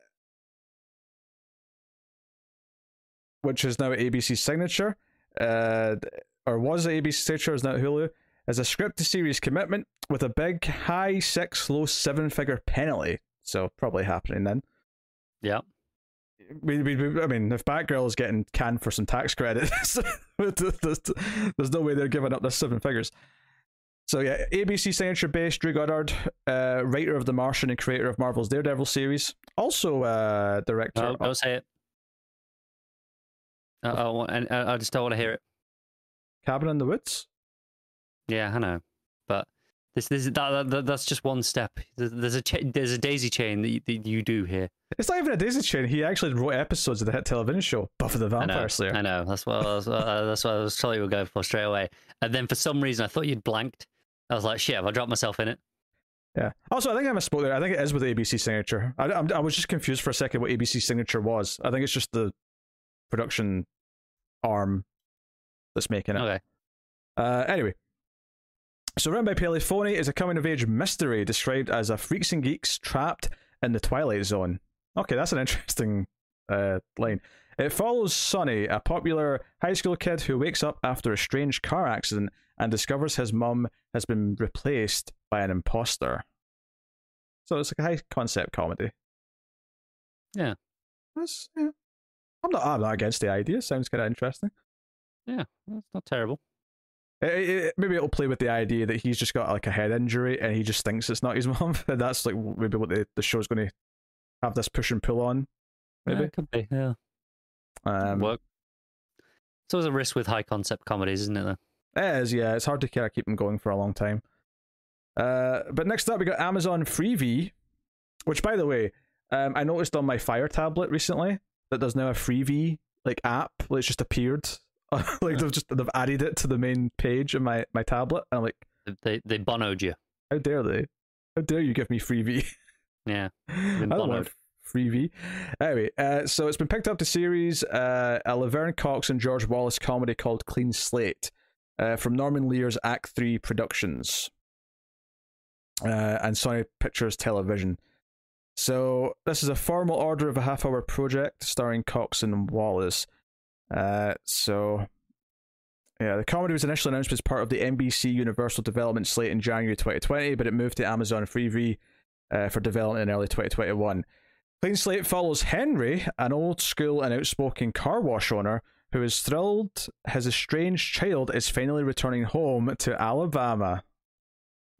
which is now ABC's signature, uh, or was ABC signature, is now Hulu, is a script to series commitment with a big high six, low seven figure penalty. So probably happening then. Yeah. We, we, we- I mean, if Batgirl is getting canned for some tax credits, there's, no way they're giving up this seven figures. So yeah, ABC signature based Drew Goddard, uh, writer of The Martian and creator of Marvel's Daredevil series, also uh, director. No, don't say it. I, I, I I just don't want to hear it. Cabin in the Woods. Yeah, I know. But This, this, that, that, that's just one step. There's, a cha- there's a daisy chain that you, that you do here. It's not even a daisy chain. He actually wrote episodes of the hit television show Buffy the I Vampire know. Slayer. I know. That's what I was, uh, that's what I was telling you were going for straight away. And then for some reason, I thought you'd blanked. I was like, shit, have I dropped myself in it? Yeah. Also, I think I misspoke there. I think it is with ABC signature. I, I'm- I was just confused for a second what ABC signature was. I think it's just the production arm that's making it. Okay. Uh, anyway, so written by Paley Phony is a coming of age mystery described as a freaks and geeks trapped in the Twilight Zone. Okay, that's an interesting uh, line. It follows Sonny, a popular high school kid who wakes up after a strange car accident and discovers his mum has been replaced by an imposter. So it's like a high concept comedy. Yeah. That's, yeah. I'm not. I'm not against the idea. Sounds kind of interesting. Yeah, that's not terrible. It, it, it- maybe it'll play with the idea that he's just got like a head injury and he just thinks it's not his mom. And that's like maybe what the, the show's going to have this push and pull on. Yeah, Maybe. it could be. Yeah. Um, Work. It's always a risk with high concept comedies, isn't it? Though? It is, yeah. It's hard to kind of keep them going for a long time. Uh, but next up, we got Amazon Freevee, which, by the way, um, I noticed on my Fire tablet recently that there's now a Freevee like app. Like, just appeared. like they've just they've added it to the main page of my my tablet. And I'm like, They they bonoed you. how dare they? How dare you give me free V? Yeah. I don't want Freevee. Anyway, uh, so it's been picked up to series uh, a Laverne Cox and George Wallace comedy called Clean Slate uh, from Norman Lear's Act 3 Productions uh, and Sony Pictures Television. So this is a formal order of a half hour project starring Cox and Wallace. Uh, so yeah, the comedy was initially announced as part of the NBC Universal Development slate in January 2020, but it moved to Amazon Freevee uh, for development in early 2021. Clean Slate follows Henry, an old school and outspoken car wash owner who is thrilled his estranged child is finally returning home to Alabama.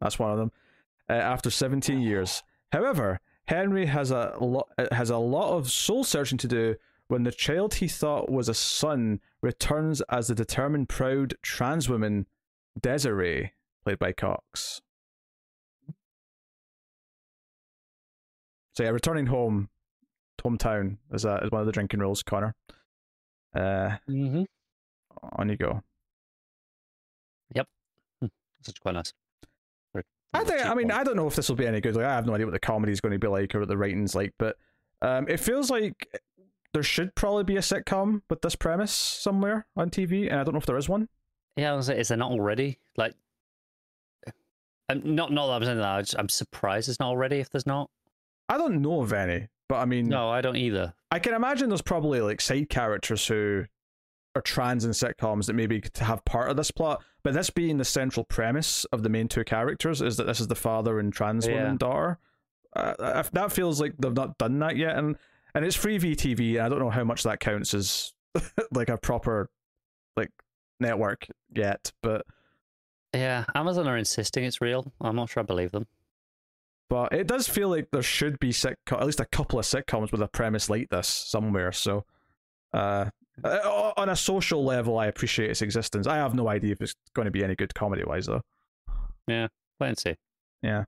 That's one of them. Uh, after 17 years. However, Henry has a lot has a lot of soul searching to do when the child he thought was a son returns as the determined, proud trans woman Desiree, played by Cox. So yeah, returning home, hometown is a, is one of the drinking rules. Connor, uh, Mm-hmm. on you go. Yep, such quite nice. I think. I mean. I don't know if this will be any good. Like, I have no idea what the comedy is going to be like or what the writing's like, but um, it feels like there should probably be a sitcom with this premise somewhere on TV, and I don't know if there is one. Yeah, I was like, is there not already? Like, I'm not not that I'm saying that. I'm surprised it's not already. If there's not, I don't know of any, but I mean, no, I don't either. I can imagine there's probably like side characters who are trans in sitcoms that maybe to have part of this plot. But this being the central premise of the main two characters is that this is the father and trans Yeah. woman daughter. Uh, if- that feels like they've not done that yet, and and it's free VTV. And I don't know how much that counts as like a proper like network yet, but Yeah, Amazon are insisting it's real. I'm not sure I believe them. but it does feel like there should be sitcom, at least a couple of sitcoms with a premise like this somewhere. So, uh, uh, on a social level, I appreciate its existence. I have no idea if it's going to be any good comedy wise though. Yeah, wait and see. Yeah.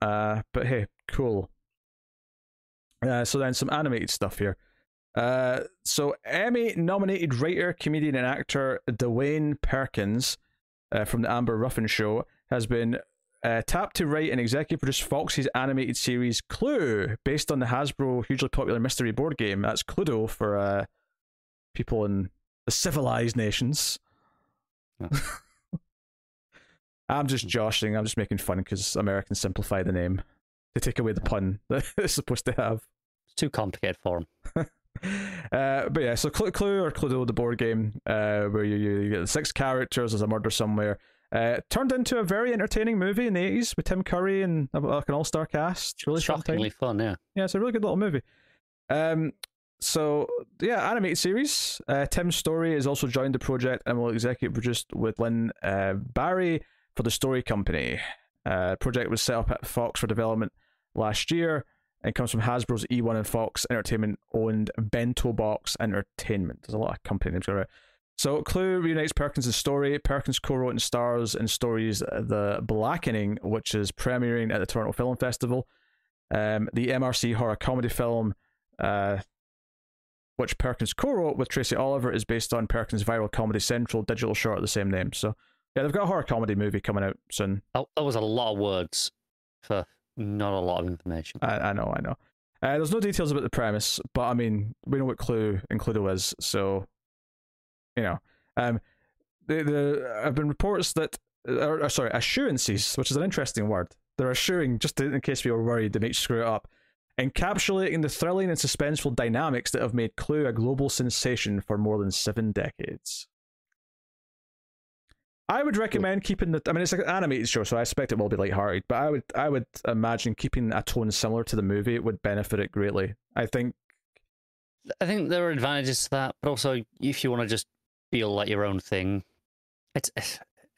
Uh, but hey, cool. Uh, so then some animated stuff here. Uh, so Emmy nominated writer, comedian, and actor Dwayne Perkins uh, from the Amber Ruffin Show has been uh, tapped to write and executive produce Fox's animated series Clue, based on the Hasbro hugely popular mystery board game. That's Cluedo for uh, people in the civilized nations. I'm just joshing. I'm just making fun because Americans simplify the name to take away the pun that it's supposed to have. It's too complicated for him. Uh, but yeah, so Clue, Clue or Cluedo, the board game, uh, where you, you, get six characters, there's a murder somewhere. Uh, turned into a very entertaining movie in the 80s with Tim Curry and uh, like an all star cast. Really fun. Shockingly fun, yeah. Yeah, it's a really good little movie. Um, so yeah, animated series. Uh, Tim Story has also joined the project and will executive produced with Lynn uh, Barry for the Story Company. Uh, project was set up at Fox for development last year and comes from Hasbro's E1 and Fox Entertainment owned Bento Box Entertainment. There's a lot of company names going around. So Clue reunites Perkins' story. Perkins co-wrote and stars in Story's The Blackening, which is premiering at the Toronto Film Festival. Um, the MRC horror comedy film, uh, which Perkins co-wrote with Tracy Oliver, is based on Perkins' viral Comedy Central digital short of the same name. So yeah, they've got a horror comedy movie coming out soon. That was a lot of words for not a lot of information. I, I know, I know. Uh, there's no details about the premise, but I mean, we know what Clue and Cluedo is, so you know. Um, the the have been reports that, or, or sorry, assurances, which is an interesting word. They're assuring, just in case we were worried, they might screw it up, encapsulating the thrilling and suspenseful dynamics that have made Clue a global sensation for more than seven decades. I would recommend keeping the. I mean, it's an animated show, so I expect it will be lighthearted. But I would, I would imagine keeping a tone similar to the movie would benefit it greatly. I think. I think there are advantages to that, but also if you want to just feel like your own thing, it's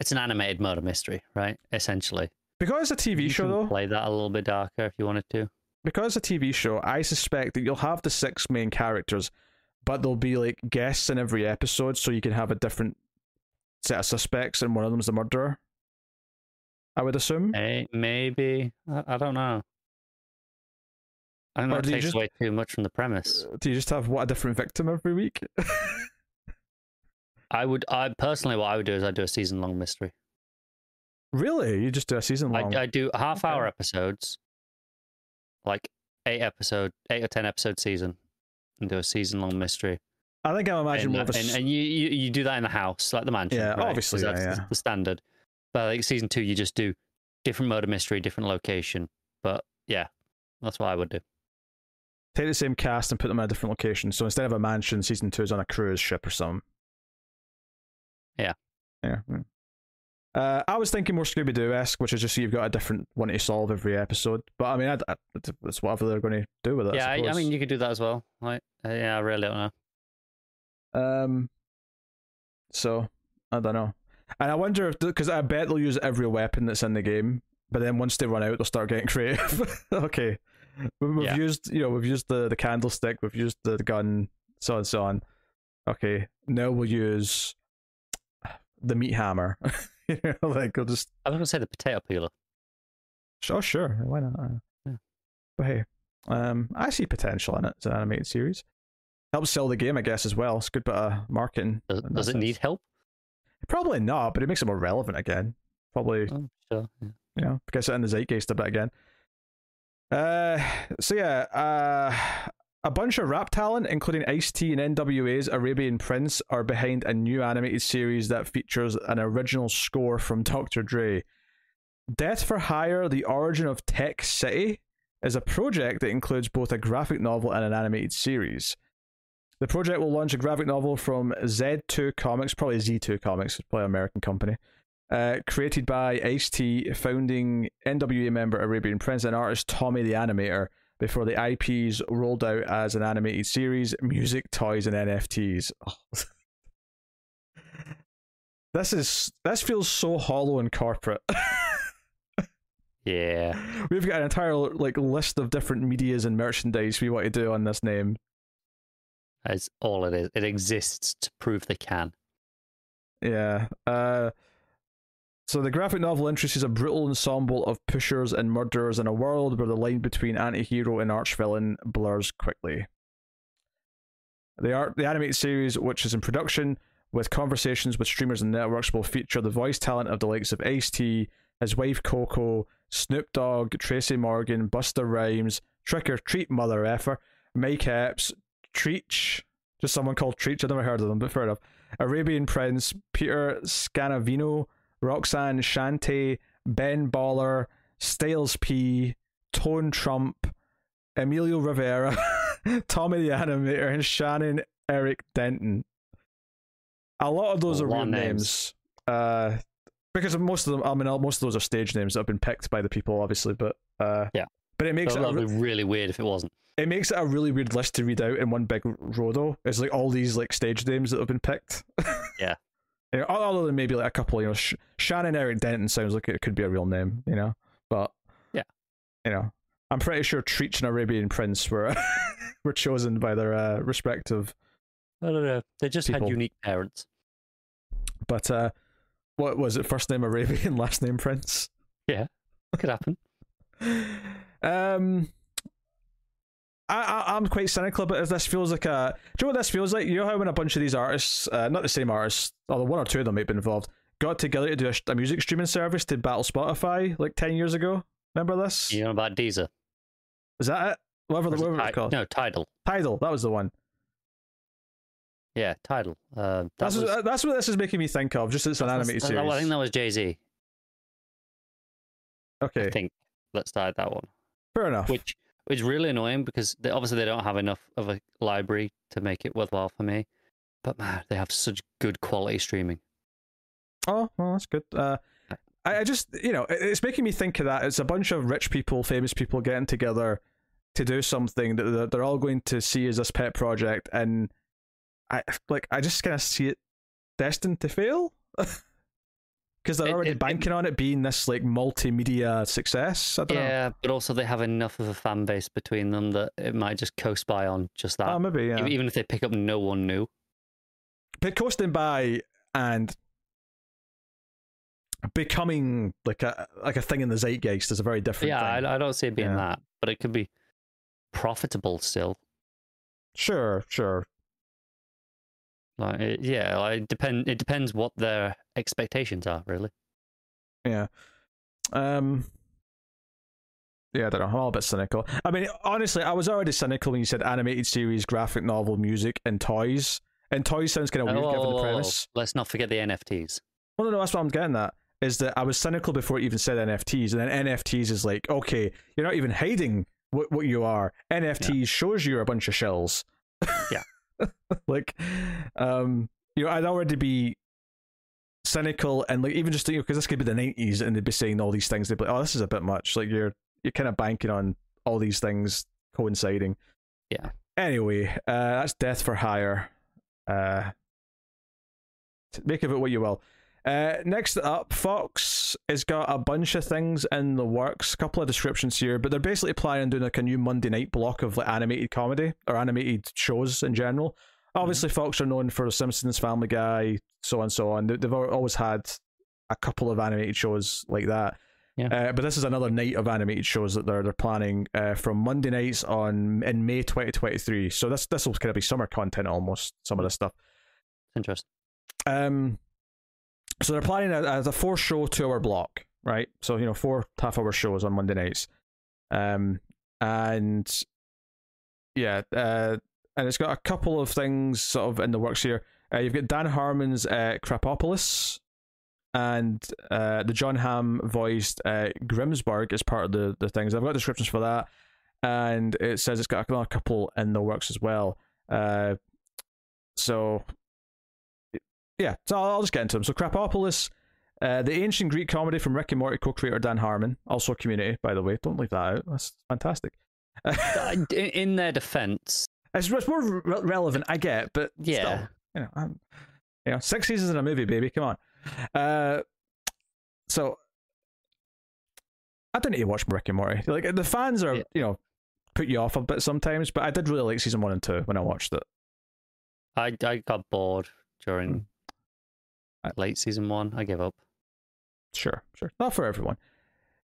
it's an animated murder mystery, right? Essentially, because it's a TV you show, can though. play that a little bit darker if you wanted to. Because it's a TV show, I suspect that you'll have the six main characters, but there'll be like guests in every episode, so you can have a different set of suspects, and one of them's the murderer. I would assume. Hey, maybe I, I don't know. I think Or that takes just- away too much from the premise. Uh, do you just have what a different victim every week? I would, I personally, what I would do is I'd do a season long mystery. really? You just do a season long? I I do half Okay. hour episodes, like eight episode, eight or ten episode season, and do a season long mystery. I think I'm imagining more of a. and, and you, you you do that in the house, like the mansion. Yeah, right? obviously, yeah, that's the- yeah. the standard. But like season two, you just do different murder mystery, different location. But yeah, that's what I would do. take the same cast and put them in a different location. So instead of a mansion, season two is on a cruise ship or something. Yeah. Yeah. Uh, I was thinking more Scooby Doo esque, which is just you've got a different one to solve every episode. But I mean, I, I, it's whatever they're going to do with it. yeah, I, I, I mean you could do that as well. Like, uh, yeah, I really don't know. Um, so I don't know, and I wonder if because I bet they'll use every weapon that's in the game, but then once they run out, they'll start getting creative. okay, We- we've Yeah. used you know we've used the the candlestick, we've used the, the gun, so on so on. Okay, now we'll use the meat hammer. you know, like we'll just I was going to say the potato peeler. oh sure, why not? Yeah. But hey, um, I see potential in it. It's an animated series. Helps sell the game, I guess, as well. It's good bit of marketing. Does, does it sense. need help? Probably not, but it makes it more relevant again. Probably, Oh, sure. yeah. you know, gets it in the zeitgeist a bit again. Uh, so yeah, uh, a bunch of rap talent, including Ice T and NWA's Arabian Prince, are behind a new animated series that features an original score from Dr. Dre. Death for Hire: The Origin of Tech City is a project that includes both a graphic novel and an animated series. The project will launch a graphic novel from Z2 Comics, probably Z2 Comics, probably an American company, uh, created by Ice T, founding NWA member Arabian Prince and artist Tommy the Animator. Before the IPs rolled out as an animated series, music, toys, and NFTs. Oh. this is this feels so hollow and corporate. Yeah. We've got an entire like list of different medias and merchandise we want to do on this name. That's all it is. It exists to prove they can. Yeah. Uh, so the graphic novel introduces a brutal ensemble of pushers and murderers in a world where the line between anti-hero and arch-villain blurs quickly. The art, the animated series, which is in production with conversations with streamers and networks, will feature the voice talent of the likes of Ice-T, his wife Coco, Snoop Dogg, Tracy Morgan, Busta Rhymes, Trick or Treat Mother Effer, Mike Epps, Treach, just someone called Treach, I've never heard of them, but fair enough. Arabian Prince, Peter Scanavino, Roxanne Shante, Ben Baller, Styles P, Tone Trump, Emilio Rivera, Tommy the Animator, and Shannon Eric Denton. A lot of those A are real names. names. Uh, because most of them, I mean, most of those are stage names that have been picked by the people, obviously. But uh, Yeah. But it makes That it would be really weird if it wasn't. It makes it a really weird list to read out in one big row though. It's like all these like stage names that have been picked. Yeah. You know, other than maybe like a couple, you know, Sh- Shannon Eric Denton sounds like it could be a real name, you know. But Yeah. you know, I'm pretty sure Treach and Arabian Prince were were chosen by their uh, respective. I don't know. They just People. had unique parents. But uh, what was it? First name Arabian, last name Prince. Yeah, could happen. Um, I, I I'm quite cynical about this. This feels like a. Do you know what this feels like? You know how when a bunch of these artists, uh, not the same artists, although one or two of them might be involved, got together to do a, a music streaming service to battle Spotify like ten years ago. Remember this? You know about Deezer? Is that it? Whatever, Or is it it's called. No, Tidal. Tidal. That was the one. Yeah, Tidal. Uh, that That's was, what, that's what this is making me think of. Just it's an animated series. I think that was Jay Z. okay, I think Let's started that one, fair enough. which which is really annoying because they, obviously they don't have enough of a library to make it worthwhile for me. But man, they have such good quality streaming. Oh, well, that's good. Uh, I, I just, you know, it's making me think of that. It's a bunch of rich people, famous people getting together to do something that they're all going to see as this pet project, and I like, I just kind of see it destined to fail because they're It- already it- it- banking on it being this like multimedia success. I don't know. Yeah, but also they have enough of a fan base between them that it might just coast by on just that. Oh, maybe yeah. Even if they pick up no one new. but coasting by and becoming like a like a thing in the zeitgeist is a very different Yeah, thing. I, I don't see it being Yeah. that, but it could be profitable still. Sure, sure. Like, it, yeah, like, it depend. It depends what their expectations are, really. Yeah. Um. Yeah, I don't know. I'm all a bit cynical. I mean, honestly, I was already cynical when you said animated series, graphic novel, music, and toys. And toys sounds kind of weird Oh, given the whoa. premise. Let's not forget the NFTs. Well, no, no, that's what I'm getting at. Is that I was cynical before it even said NFTs, and then NFTs is like, okay, you're not even hiding what what you are. NFTs shows you're a bunch of shells. Yeah. like, um, you know, I'd already be cynical and like even just you know because this could be the 90s and they'd be saying all these things they'd be like, oh this is a bit much. Like you're you're kind of banking on all these things coinciding. Yeah. anyway uh that's death for hire. Uh make of it what you will uh next up fox has got a bunch of things in the works a couple of descriptions here but they're basically planning on doing like a new monday night block of like animated comedy or animated shows in general obviously fox are known for the simpsons family guy so on and so on They- they've always had a couple of animated shows like that Yeah. uh, but this is another night of animated shows that they're they're planning uh, from Monday nights on in May 2023. So this this will kind of be summer content almost. Some of this stuff. Interesting. Um, so they're planning as a four show two hour block, right? So you know four half hour shows on Monday nights, um, and yeah, uh, and it's got a couple of things sort of in the works here. Uh, you've got Dan Harmon's uh, Krapopolis, and uh, the Jon Hamm voiced uh, Grimsburg is part of the the things. I've got descriptions for that, and it says it's got a couple in the works as well. Uh, so yeah, so I'll, I'll just get into them. So Krapopolis, uh, the ancient Greek comedy from Rick and Morty co-creator Dan Harmon, also a Community, by the way. Don't leave that out. That's fantastic. Uh, in, in their defense, it's, it's more re- relevant, I get, but Yeah. still, you know, I'm, you know, six seasons in a movie, baby. Come on. Uh, so I don't need to watch Rick and Morty. Like the fans are, Yeah. you know, put you off a bit sometimes, but I did really like season one and two when I watched it. I I got bored during I- late season one. I give up. Sure, sure. Not for everyone.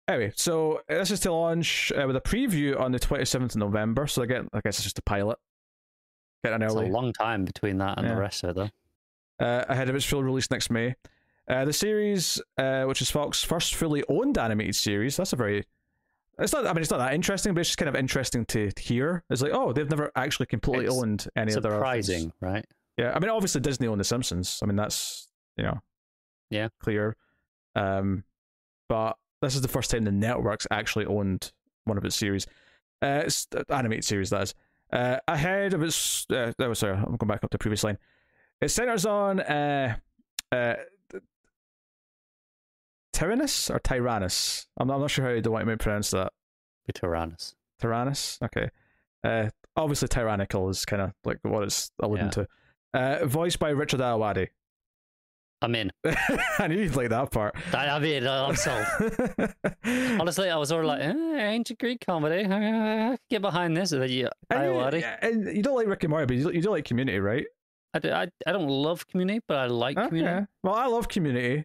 Anyway, so uh, this is to launch uh, with a preview on the 27th of November. So again, I guess it's just a pilot. Get an It's a long time between that and Yeah. the rest of it, though. uh, ahead of its full release next May. Uh, the series, uh, which is Fox's first fully owned animated series, that's a very. It's not. I mean, it's not that interesting, but it's just kind of interesting to hear. It's like, oh, they've never actually completely It's owned any other. Surprising, right? Yeah, I mean, obviously Disney owned The Simpsons. I mean, that's you know, Yeah. clear. Um, but this is the first time the networks actually owned one of its series, uh, it's the animated series that is. Uh, ahead of its, uh, oh, sorry, I'm going back up to the previous line. It centers on uh, uh, Tyrannus or Tyrannus. I'm not, I'm not sure how you want me to pronounce that. Be Tyrannus. Tyrannus. Okay. Uh, obviously, tyrannical is kind of like what it's alluding Yeah. to. Uh, voiced by Richard Ayoade. I'm in. I knew you'd like that part. I, I'm in. I'm sold. Honestly, I was sort of like, eh, ancient Greek comedy. I, I get behind this. And you, and, you, and you don't like Rick and Morty, but you, you do like Community, right? I, don't love Community, but I like Community. Well, I love Community.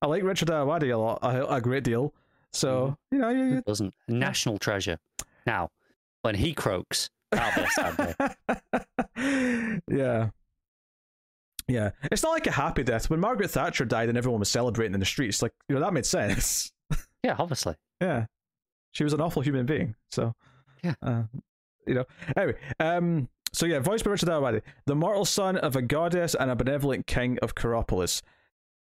I like Richard Ayoade a lot, a, a great deal. So you know, you, doesn't? National treasure. Now, when he croaks, that'll be a sad day. yeah. Yeah. It's not like a happy death. When Margaret Thatcher died and everyone was celebrating in the streets, like, you know, that made sense. Yeah, obviously. yeah. She was an awful human being. So, Yeah. Uh, you know, anyway, um, so yeah, voiced by Richard Ayoade, the mortal son of a goddess and a benevolent king of Chiropolis,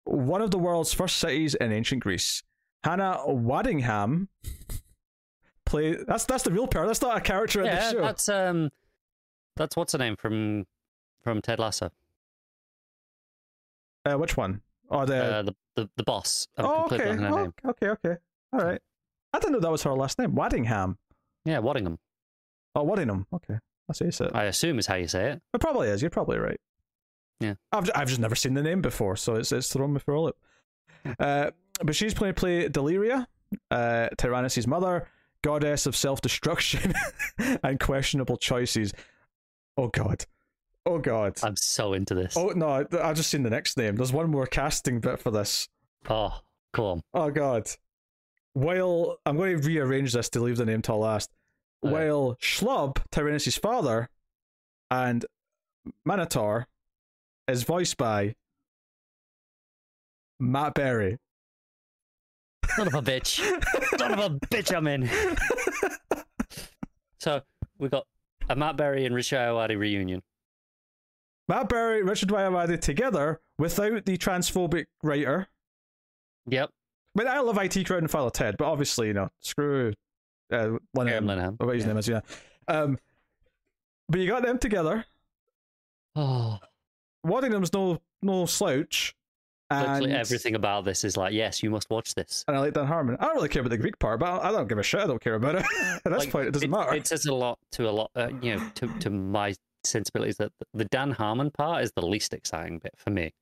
one of the world's first cities in ancient Greece. Hannah Waddingham play. That's that's the real power. That's not a character in the Yeah, show. that's um, that's what's her name from from Ted Lasso. Uh, which one? Oh, the Uh, the, the the boss. I'm oh, okay. Oh, okay, okay. All right. I didn't know that was her last name. Waddingham. Yeah, Waddingham. Oh, Waddingham. Okay, that's how you say it. I assume is how you say it. It probably is. You're probably right. Yeah. I've I've just never seen the name before, so it's it's thrown me for a loop. Uh, but she's playing play Deliria, uh, Tyrannis' mother, goddess of self destruction and questionable choices. Oh God. Oh God. I'm so into this. Oh no! I- I've just seen the next name. There's one more casting bit for this. Oh, come on. Oh god. While I'm going to rearrange this to leave the name till last. Okay. While Shlub, Tyrannis' father, and Minotaur is voiced by Matt Berry. Son of a bitch. Son of a bitch, I'm in. So we got a Matt Berry and Richard Ayoade reunion. Matt Berry, Richard Ayoade together without the transphobic writer. Yep. I mean, I love IT Crowd and Father Ted, but obviously, you know, screw uh, one of Aaron them. Linehan. What his Yeah. name is, yeah. Um, but you got them together. Oh, Waddingham's no no slouch. And, literally everything about this is like, yes, you must watch this. And I like Dan Harmon. I don't really care about the Greek part, but I don't give a shit. I don't care about it. At this Like, point, it doesn't matter. It says a lot to a lot, uh, you know, to, to my sensibilities that the Dan Harmon part is the least exciting bit for me.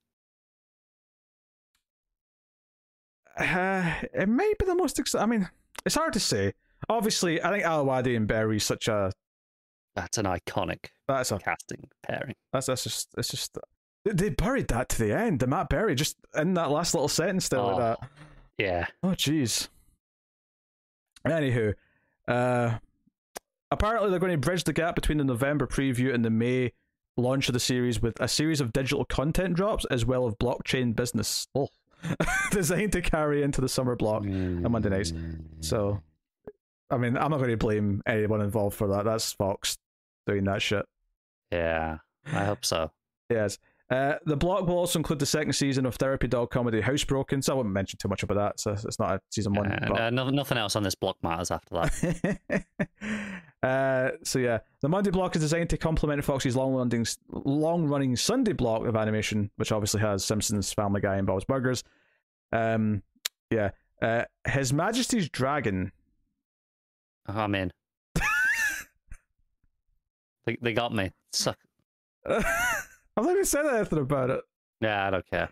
Uh, it may be the most. Ex- I mean, it's hard to say. Obviously, I think Alawadi and Berry is such a That's an iconic that's a casting pairing. that's that's just it's just they- buried that to the end. The Matt Berry just in that last little sentence there like Oh. that. Yeah. Oh, jeez. Anywho, uh, apparently they're going to bridge the gap between the November preview and the May launch of the series with a series of digital content drops as well as blockchain business oh, designed to carry into the summer block. On Monday nights. So, I mean, I'm not going to blame anyone involved for that. That's Fox doing that shit. Yeah, I hope so. Yes. Uh, the block will also include the second season of therapy dog comedy Housebroken, so I won't mention too much about that. So it's not a season one. Uh, but... uh, no, nothing else on this block matters after that. uh, so yeah, the Monday block is designed to complement Fox's long-running, long-running Sunday block of animation, which obviously has Simpsons, Family Guy, and Bob's Burgers. Um, yeah, uh, His Majesty's Dragon. I'm in. they, they got me. Suck. I've not even said anything about it. Yeah, I don't care.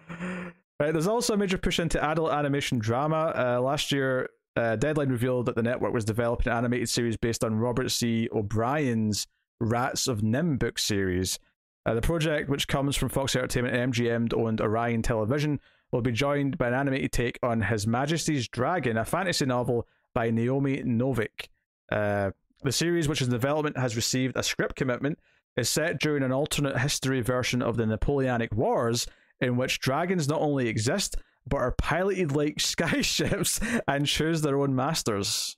Right, there's also a major push into adult animation drama. Uh, last year, uh, Deadline revealed that the network was developing an animated series based on Robert C. O'Brien's Rats of NIMH book series. Uh, the project, which comes from Fox Entertainment and MGM owned Orion Television, will be joined by an animated take on His Majesty's Dragon, a fantasy novel by Naomi Novik. Uh, the series, which is in development, has received a script commitment, is set during an alternate history version of the Napoleonic Wars, in which dragons not only exist, but are piloted like skyships and choose their own masters.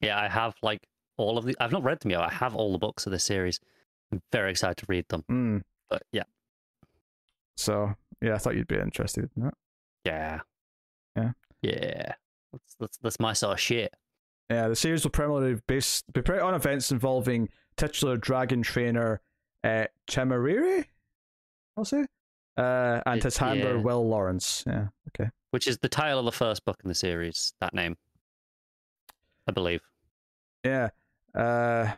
Yeah, I have like all of the. I've not read them yet. I have all the books of this series. I'm very excited to read them. Mm. But yeah, So, yeah, I thought you'd be interested in that. yeah, Yeah. yeah. That's that's, that's my sort of shit. Yeah, the series will primarily base, be on events involving titular dragon trainer uh, Chamariri, I'll say, uh, and his handler yeah. Will Laurence. Yeah, okay. Which is the title of the first book in the series. That name, I believe. Yeah. Uh,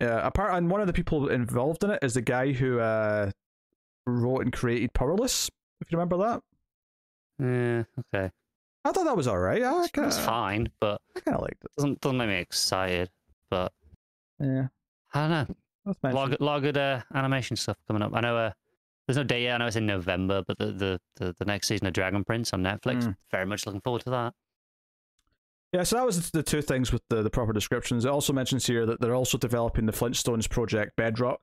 yeah. Apart, and one of the people involved in it is the guy who uh, wrote and created Powerless. If you remember that, Yeah, okay. I thought that was all right. I It was fine, but I kind of liked it. doesn't doesn't make me excited. But Yeah. I don't know. That's A lot, of, lot of good uh, animation stuff coming up. I know uh, there's no date yet. I know it's in November, but the, the, the, the next season of Dragon Prince on Netflix, Mm. very much looking forward to that. Yeah, so that was the two things with the, the proper descriptions. It also mentions here that they're also developing the Flintstones project Bedrock,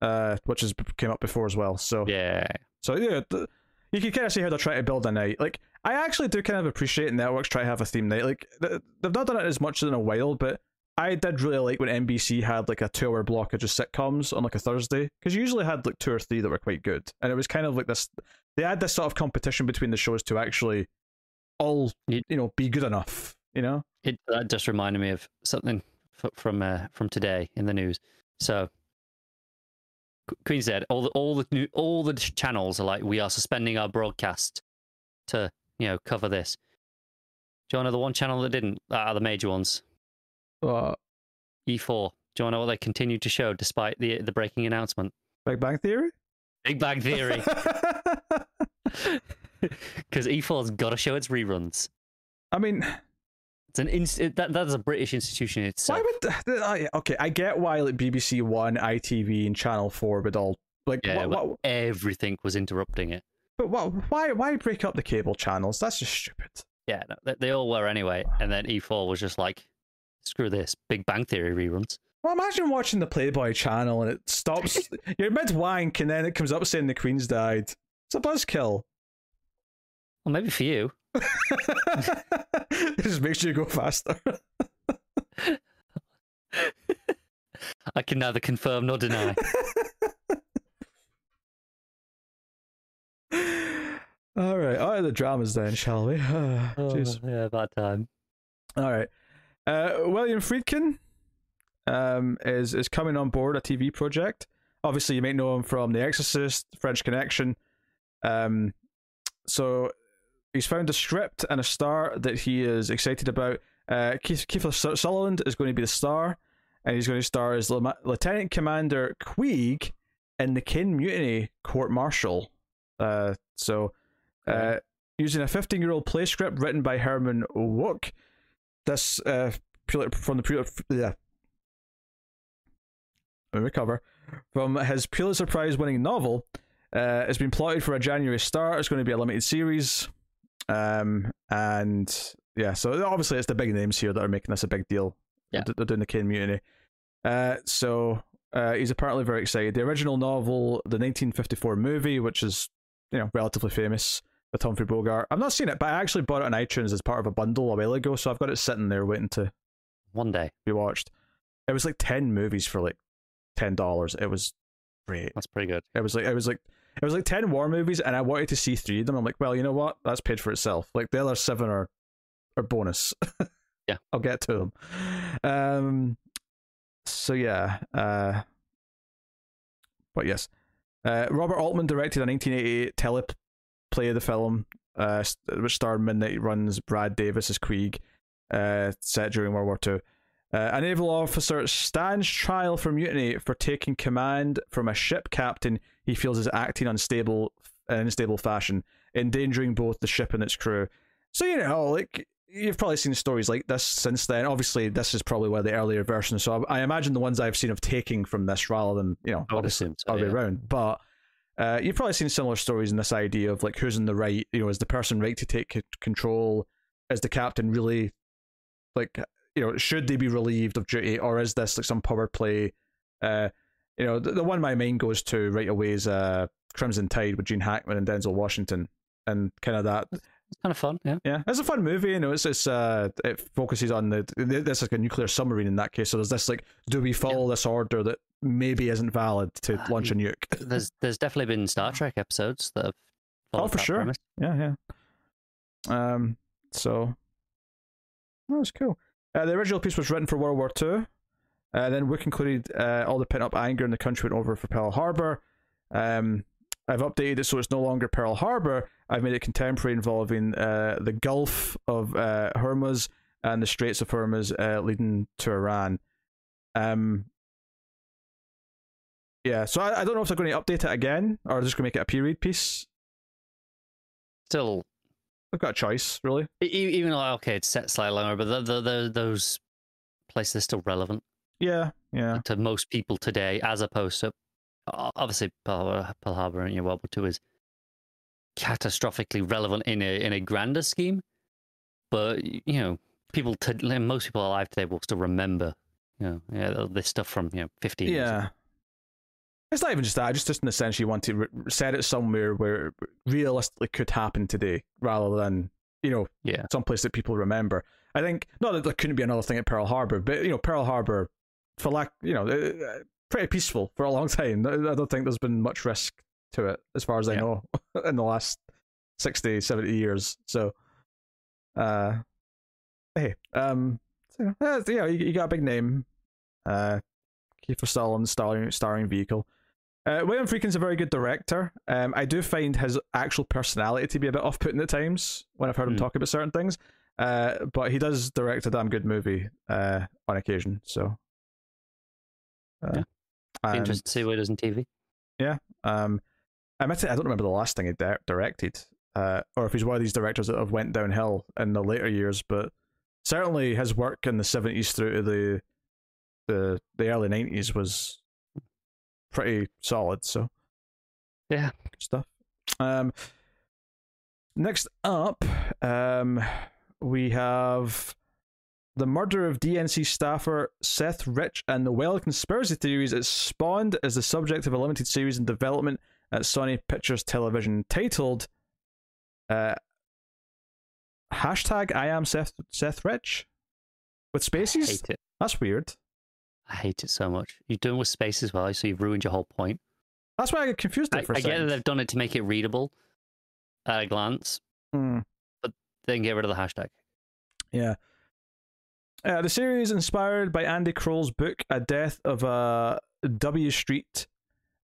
uh, which has came up before as well. So Yeah. So yeah, th- you can kind of see how they're trying to build a night. Like I actually do kind of appreciate networks try to have a theme night. Like they've not done it as much in a while, but I did really like when NBC had like a two-hour block of just sitcoms on like a Thursday because you usually had like two or three that were quite good, and it was kind of like this. They had this sort of competition between the shows to actually all You- know be good enough. You know, It that just reminded me of something from uh, from today in the news. So Qu- Queen said all the all the new, all the channels are like we are suspending our broadcast to you know cover this. Do you want to know the one channel that didn't? That are the major ones. uh, E4. Do you want to know what they continued to show despite the the breaking announcement? Big Bang Theory. Big Bang Theory, because E4's got to show its reruns. I mean, It's an inst- it- that that's a British institution itself. why would I- okay? I get why like BBC One, ITV, and Channel Four would all like. yeah, what, what, everything was interrupting it. But what, why why break up the cable channels? That's just stupid. Yeah, they, they all were anyway. And then E4 was just like, screw this, Big Bang Theory reruns. Well, imagine watching the Playboy channel and it stops. you're mid wank and then it comes up saying the Queen's died. It's a buzzkill. Well, maybe for you. it just makes you go faster. I can neither confirm nor deny. All right, all right, the dramas then, shall we? Jeez. Oh, yeah, bad time. All right. Uh, William Friedkin um, is is coming on board a TV project. Obviously, you may know him from The Exorcist, French Connection. Um, so he's found a script and a star that he is excited about. Uh, Keith, Kiefer Sutherland is going to be the star, and he's going to star as Lieutenant Commander Queeg in the Caine Mutiny Court Martial. Uh, so, uh, using a 15 year old play script written by Herman Wouk, this uh, from the Pul- yeah. Recover from his Pulitzer Prize winning novel. Uh, it's been plotted for a January start. It's going to be a limited series, um, and yeah. So obviously, it's the big names here that are making this a big deal. Yeah. they're doing the Caine Mutiny. Uh, so uh, he's apparently very excited. The original novel, the 1954 movie, which is you know relatively famous with Humphrey Bogart. I've not seen it, but I actually bought it on iTunes as part of a bundle a while ago, so I've got it sitting there waiting to One day. be watched. It was like ten movies for like ten dollars. It was great. That's pretty good. It was like it was like it was like ten war movies, and I wanted to see three of them. I'm like, well, you know what? That's paid for itself. Like the other seven are are bonus. Yeah. I'll get to them. Um. So yeah. Uh. But yes, uh, Robert Altman directed a 1988 teleplay of the film, uh, which starred Midnight Run's Brad Davis as Queeg, uh, set during World War II. Uh, a naval officer stands trial for mutiny for taking command from a ship captain he feels is acting unstable in unstable fashion, endangering both the ship and its crew. So you know, like you've probably seen stories like this since then. Obviously, this is probably one of the earlier versions. So I, I imagine the ones I've seen of taking from this rather than you know obviously so, other way yeah. around. But uh, you've probably seen similar stories in this idea of like who's in the right. You know, is the person right to take c- control? Is the captain really like you know should they be relieved of duty or is this like some power play? Uh, you know, the, the one my mind goes to right away is uh, Crimson Tide with Gene Hackman and Denzel Washington, and kind of that kind of fun, yeah. yeah, it's a fun movie. You know, it's it's uh, it focuses on the there's like a nuclear submarine in that case. So there's this like, do we follow this order that maybe isn't valid to Uh, launch a nuke? There's there's definitely been Star Trek episodes that have. Oh, for sure. premise. yeah, yeah. Um, so that was cool. Uh, the original piece was written for World War Two. Uh, then Wick included uh, all the pent up anger in the country went over for Pearl Harbor. Um, I've updated it so it's no longer Pearl Harbor. I've made it contemporary, involving uh, the Gulf of uh, Hormuz and the Straits of Hormuz, uh, leading to Iran. Um, yeah, so I, I don't know if they're going to update it again or they're just going to make it a period piece. Still, I've got a choice, really. even though okay, it's set slightly longer, but the, the, the, those places are still relevant. Yeah, Yeah. to most people today, as opposed to obviously Pearl, Pearl Harbor in World War Two is catastrophically relevant in a in a grander scheme. But you know, people to most people alive today will still remember, you know, yeah, this stuff from you know 15 years ago. Yeah. It's not even just that. Just, just in the sense you want to re- set it somewhere where it realistically could happen today, rather than you know Yeah. someplace that people remember. I think not that there couldn't be another thing at Pearl Harbor, but you know Pearl Harbor, for lack, you know, uh, pretty peaceful for a long time. I don't think there's been much risk to it, as far as I Yeah. know, in the last 60, 70 years. So, uh, hey, um, so, uh, yeah, you, you got a big name, uh, Kiefer Sutherland starring starring vehicle. Uh, William Friedkin's a very good director. Um, I do find his actual personality to be a bit off-putting at times when I've heard him Hmm. talk about certain things. Uh, but he does direct a damn good movie uh, on occasion. So, uh, Yeah. And, interested to see what he does in TV. Yeah. Um, I admit it, I don't remember the last thing he di- directed, uh, or if he's one of these directors that have went downhill in the later years. But certainly his work in the seventies through to the the the early nineties was pretty solid. So Yeah. good stuff. Um, next up, um, we have the murder of DNC staffer Seth Rich and the well conspiracy theories it spawned as the subject of a limited series in development at Sony Pictures Television titled uh, hashtag I am Seth Seth Rich with I spaces. hate it. That's weird. I hate it so much. You're doing with space as well, so you've ruined your whole point. That's why I get confused I, there for a I get that they've done it to make it readable at a glance, but then get rid of the hashtag. Yeah. Uh, the series inspired by Andy Kroll's book A Death of a W Street,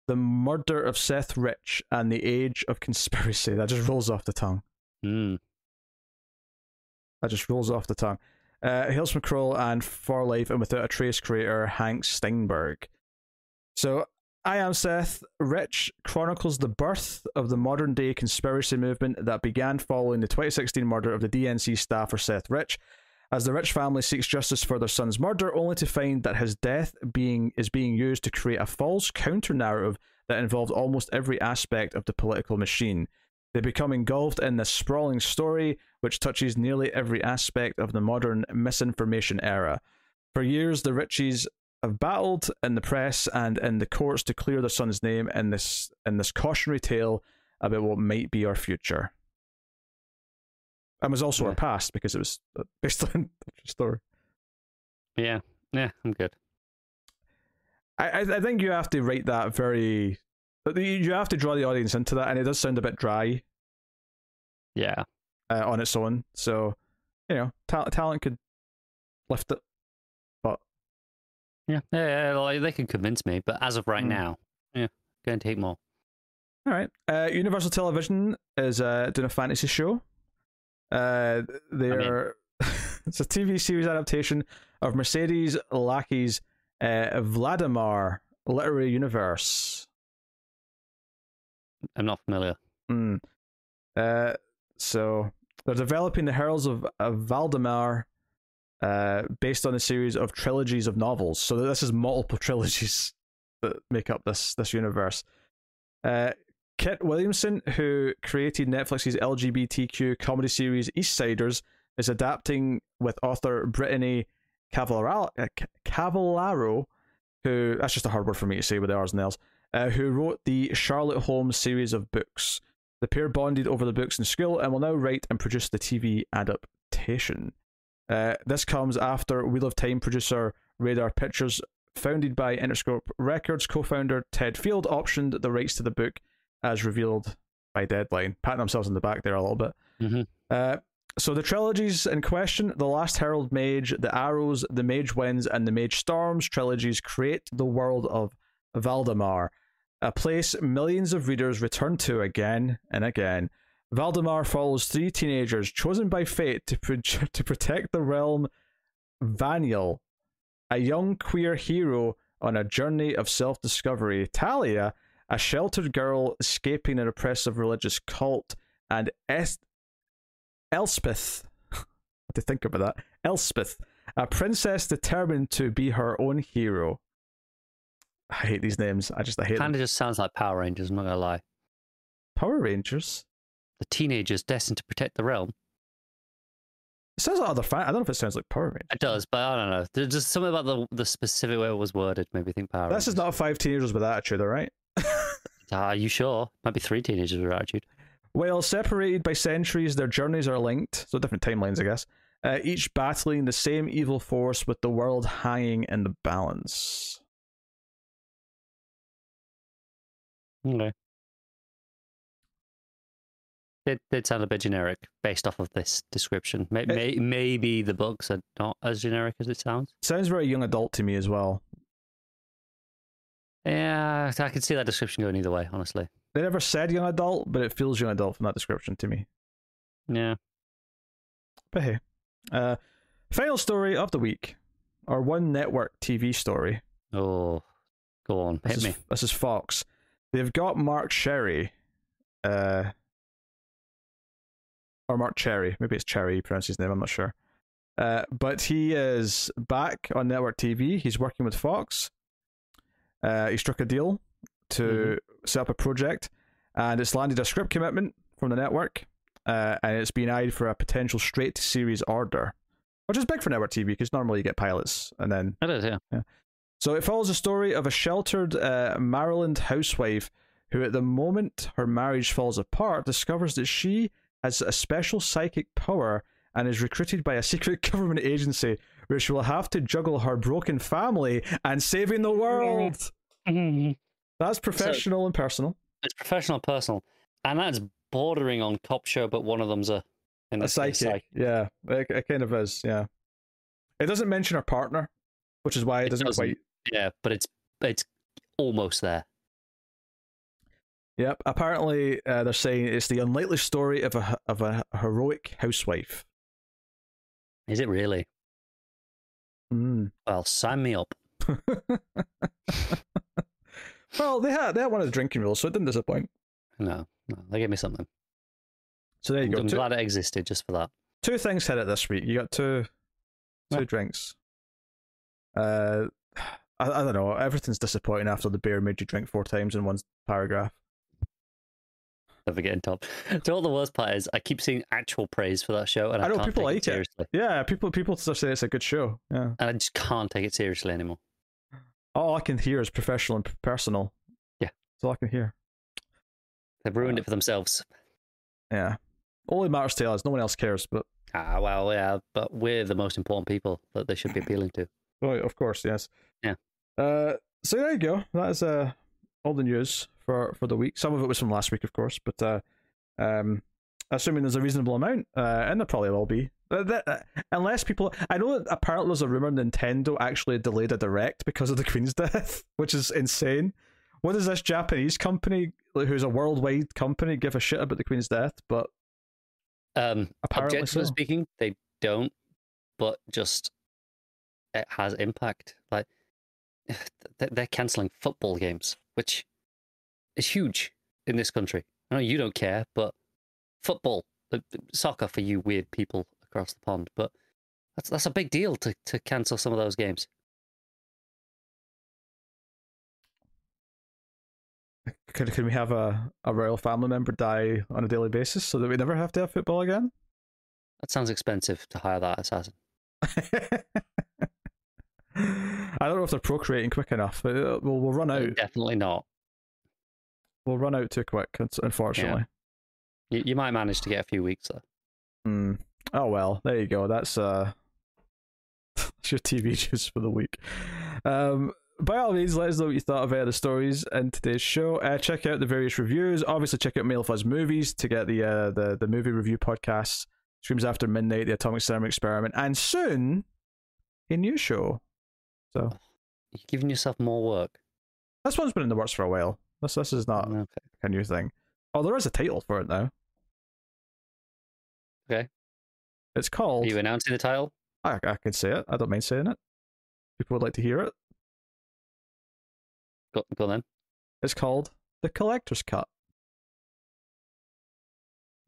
The Murder of Seth Rich, and the Age of Conspiracy. That just rolls off the tongue. Mm. That just rolls off the tongue. Uh, hails from Kroll and For Life and Without a Trace creator Hank Steinberg. So, I Am Seth Rich chronicles the birth of the modern day conspiracy movement that began following the 2016 murder of the DNC staffer Seth Rich, as the Rich family seeks justice for their son's murder, only to find that his death being is being used to create a false counter narrative that involved almost every aspect of the political machine. They become engulfed in this sprawling story, which touches nearly every aspect of the modern misinformation era. For years, the Richies have battled in the press and in the courts to clear their son's name in this in this cautionary tale about what might be our future. And was also Yeah. our past because it was uh, based on a story. Yeah, yeah, I'm good. I, I think you have to write that very. You have to draw the audience into that, and it does sound a bit dry Yeah, uh, on its own. So, you know, ta- talent could lift it. yeah, yeah. yeah, like, they can convince me, but as of right Mm. now, yeah, going to take more. All right. Uh, Universal Television is uh, doing a fantasy show. Uh, they're it's a TV series adaptation of Mercedes Lackey's uh, Vladimir literary universe. I'm not familiar. Mm. Uh, so they're developing the Heralds of, of Valdemar, uh, based on a series of trilogies of novels. So this is multiple trilogies that make up this this universe. Uh, Kit Williamson, who created Netflix's LGBTQ comedy series Eastsiders, is adapting with author Brittany Cavallaro, uh, Cavallaro who that's just a hard word for me to say with the R's and L's, uh, who wrote the Charlotte Holmes series of books. The pair bonded over the books in school and will now write and produce the TV adaptation. Uh, this comes after Wheel of Time producer Radar Pictures, founded by Interscope Records co founder Ted Field, optioned the rights to the book as revealed by Deadline. Patting themselves in the back there a little bit. Mhm. Uh, so the trilogies in question, The Last Herald Mage, The Arrows, The Mage Winds, and The Mage Storms trilogies create the world of Valdemar, a place millions of readers return to again and again. Valdemar follows three teenagers chosen by fate to, pro- to protect the realm Vanyel, a young queer hero on a journey of self discovery, Talia, a sheltered girl escaping an oppressive religious cult, and es- Elspeth. what to think about that? Elspeth, a princess determined to be her own hero. I hate these names. I just I hate Kind of just sounds like Power Rangers. I'm not gonna lie. Power Rangers. The teenagers destined to protect the realm. It sounds like other fan. I don't know if it sounds like Power Rangers. It does, but I don't know. There's just something about the the specific way it was worded made me think Power This is not five teenagers with attitude, all right? Are you sure? Might be three teenagers with attitude. While separated by centuries, their journeys are linked, so different timelines, I guess. Uh, each battling the same evil force with the world hanging in the balance. Okay. It did sound a bit generic based off of this description. May, It- may, maybe the books are not as generic as it sounds. Sounds very young adult to me as well. Yeah, I could see that description going either way, honestly. They never said young adult, but it feels young adult from that description to me. Yeah. But hey, uh, final story of the week, or one network TV story. Oh, go on, This hit is, me. this is Fox. They've got Mark Sherry, uh, or Marc Cherry. Maybe it's Cherry. He pronounced his name. I'm not sure. Uh, but he is back on network TV. He's working with Fox. Uh, he struck a deal to set up a project, and it's landed a script commitment from the network, uh, and it's been eyed for a potential straight to series order, which is big for network TV because normally you get pilots and then It is, yeah. so it follows the story of a sheltered uh, Maryland housewife who, at the moment her marriage falls apart, discovers that she has a special psychic power and is recruited by a secret government agency, where she will have to juggle her broken family and saving the world. That's professional and personal. It's professional and personal. And that's bordering on cop show, but one of them's a, in A this case, psychic, yeah, it, it kind of is, yeah. It doesn't mention her partner, which is why it, It doesn't, doesn't. quite. Yeah, but it's it's almost there. Yep. Apparently, uh, they're saying it's the unlikely story of a of a heroic housewife. Is it really? Mm. Well, sign me up. well, they had they had one of the drinking rules, so it didn't disappoint. No, no, they gave me something. So there you I'm, go. I'm Two, glad it existed just for that. two things hit it this week. You got two two Yeah. drinks. Uh, I, I don't know. Everything's disappointing after the beer made you drink four times in one paragraph. Never getting top. So all the worst part is I keep seeing actual praise for that show, and I, I know, can't people like it it. seriously. Yeah, people people still say it's a good show. Yeah. And I just can't take it seriously anymore. All I can hear is professional and personal. Yeah. That's all I can hear. They've ruined it for themselves. Yeah. Only matters to us. No one else cares. But Ah, well, yeah, but we're the most important people that they should be appealing to. Oh, of course, yes. Yeah. Uh, so there you go. That is uh all the news for for the week. Some of it was from last week, of course, but uh, um, assuming there's a reasonable amount, uh, and there probably will be. Uh, that, uh, unless people, I know that apparently there's a rumor Nintendo actually delayed a direct because of the Queen's death, which is insane. What does this Japanese company, who's a worldwide company, give a shit about the Queen's death? But Um, Apparently objectively so. speaking, they don't, but just it has impact. Like they're canceling football games, which is huge in this country. I know you don't care, but football, uh, soccer for you weird people across the pond, but that's that's a big deal to to cancel some of those games. could could we have a, a royal family member die on a daily basis so that we never have to have football again? That sounds expensive to hire that assassin. I don't know if they're procreating quick enough. Uh, we'll we'll run out. Definitely not. We'll run out too quick. Unfortunately. You, you might manage to get a few weeks though. Hmm. Oh well, there you go. That's uh, that's your TV news for the week. Um, by all means, let us know what you thought of any of the stories in today's show. Uh, check out the various reviews. Obviously, check out Mail Fuzz Movies to get the uh, the the movie review podcast. Streams after midnight, the Atomic Cinema Experiment, and soon a new show. So You're giving yourself more work. this one's been in the works for a while. This this is not Okay. a new thing. Oh, there is a title for it now. Okay. It's called. Are you announcing the title? I, I can say it. I don't mind saying it. People would like to hear it. Go, go then. It's called The Collector's Cut.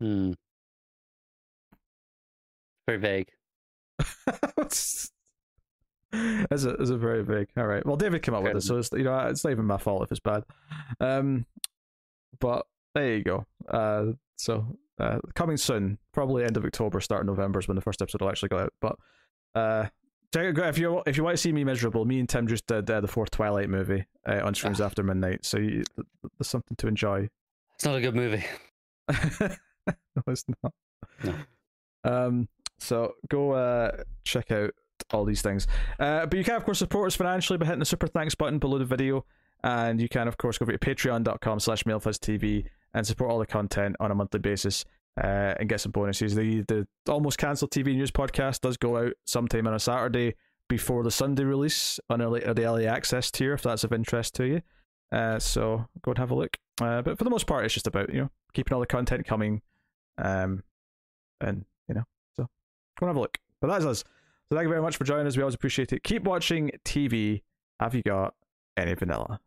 Hmm. Very vague. Is it is it very big? All right. Well, David came up with it, so it's you know it's not even my fault if it's bad. Um, but there you go. Uh, so uh, coming soon, probably end of October, start of November is when the first episode will actually go out. But uh, if you if you want to see me miserable, me and Tim just did uh, the fourth Twilight movie uh, on streams ah. after midnight, so you, there's something to enjoy. It's not a good movie. no, it's not. No. Um, so go uh, check out all these things. Uh, but you can, of course, support us financially by hitting the super thanks button below the video. And you can, of course, go over to patreon.com slash TV and support all the content on a monthly basis uh, and get some bonuses. The the almost cancelled TV news podcast does go out sometime on a Saturday before the Sunday release on early, the early access tier, if that's of interest to you. Uh, so go and have a look. Uh, but for the most part, it's just about you know keeping all the content coming, um, and you know so go and have a look. But that's us. So thank you very much for joining us. We always appreciate it. Keep watching TV. Have you got any vanilla?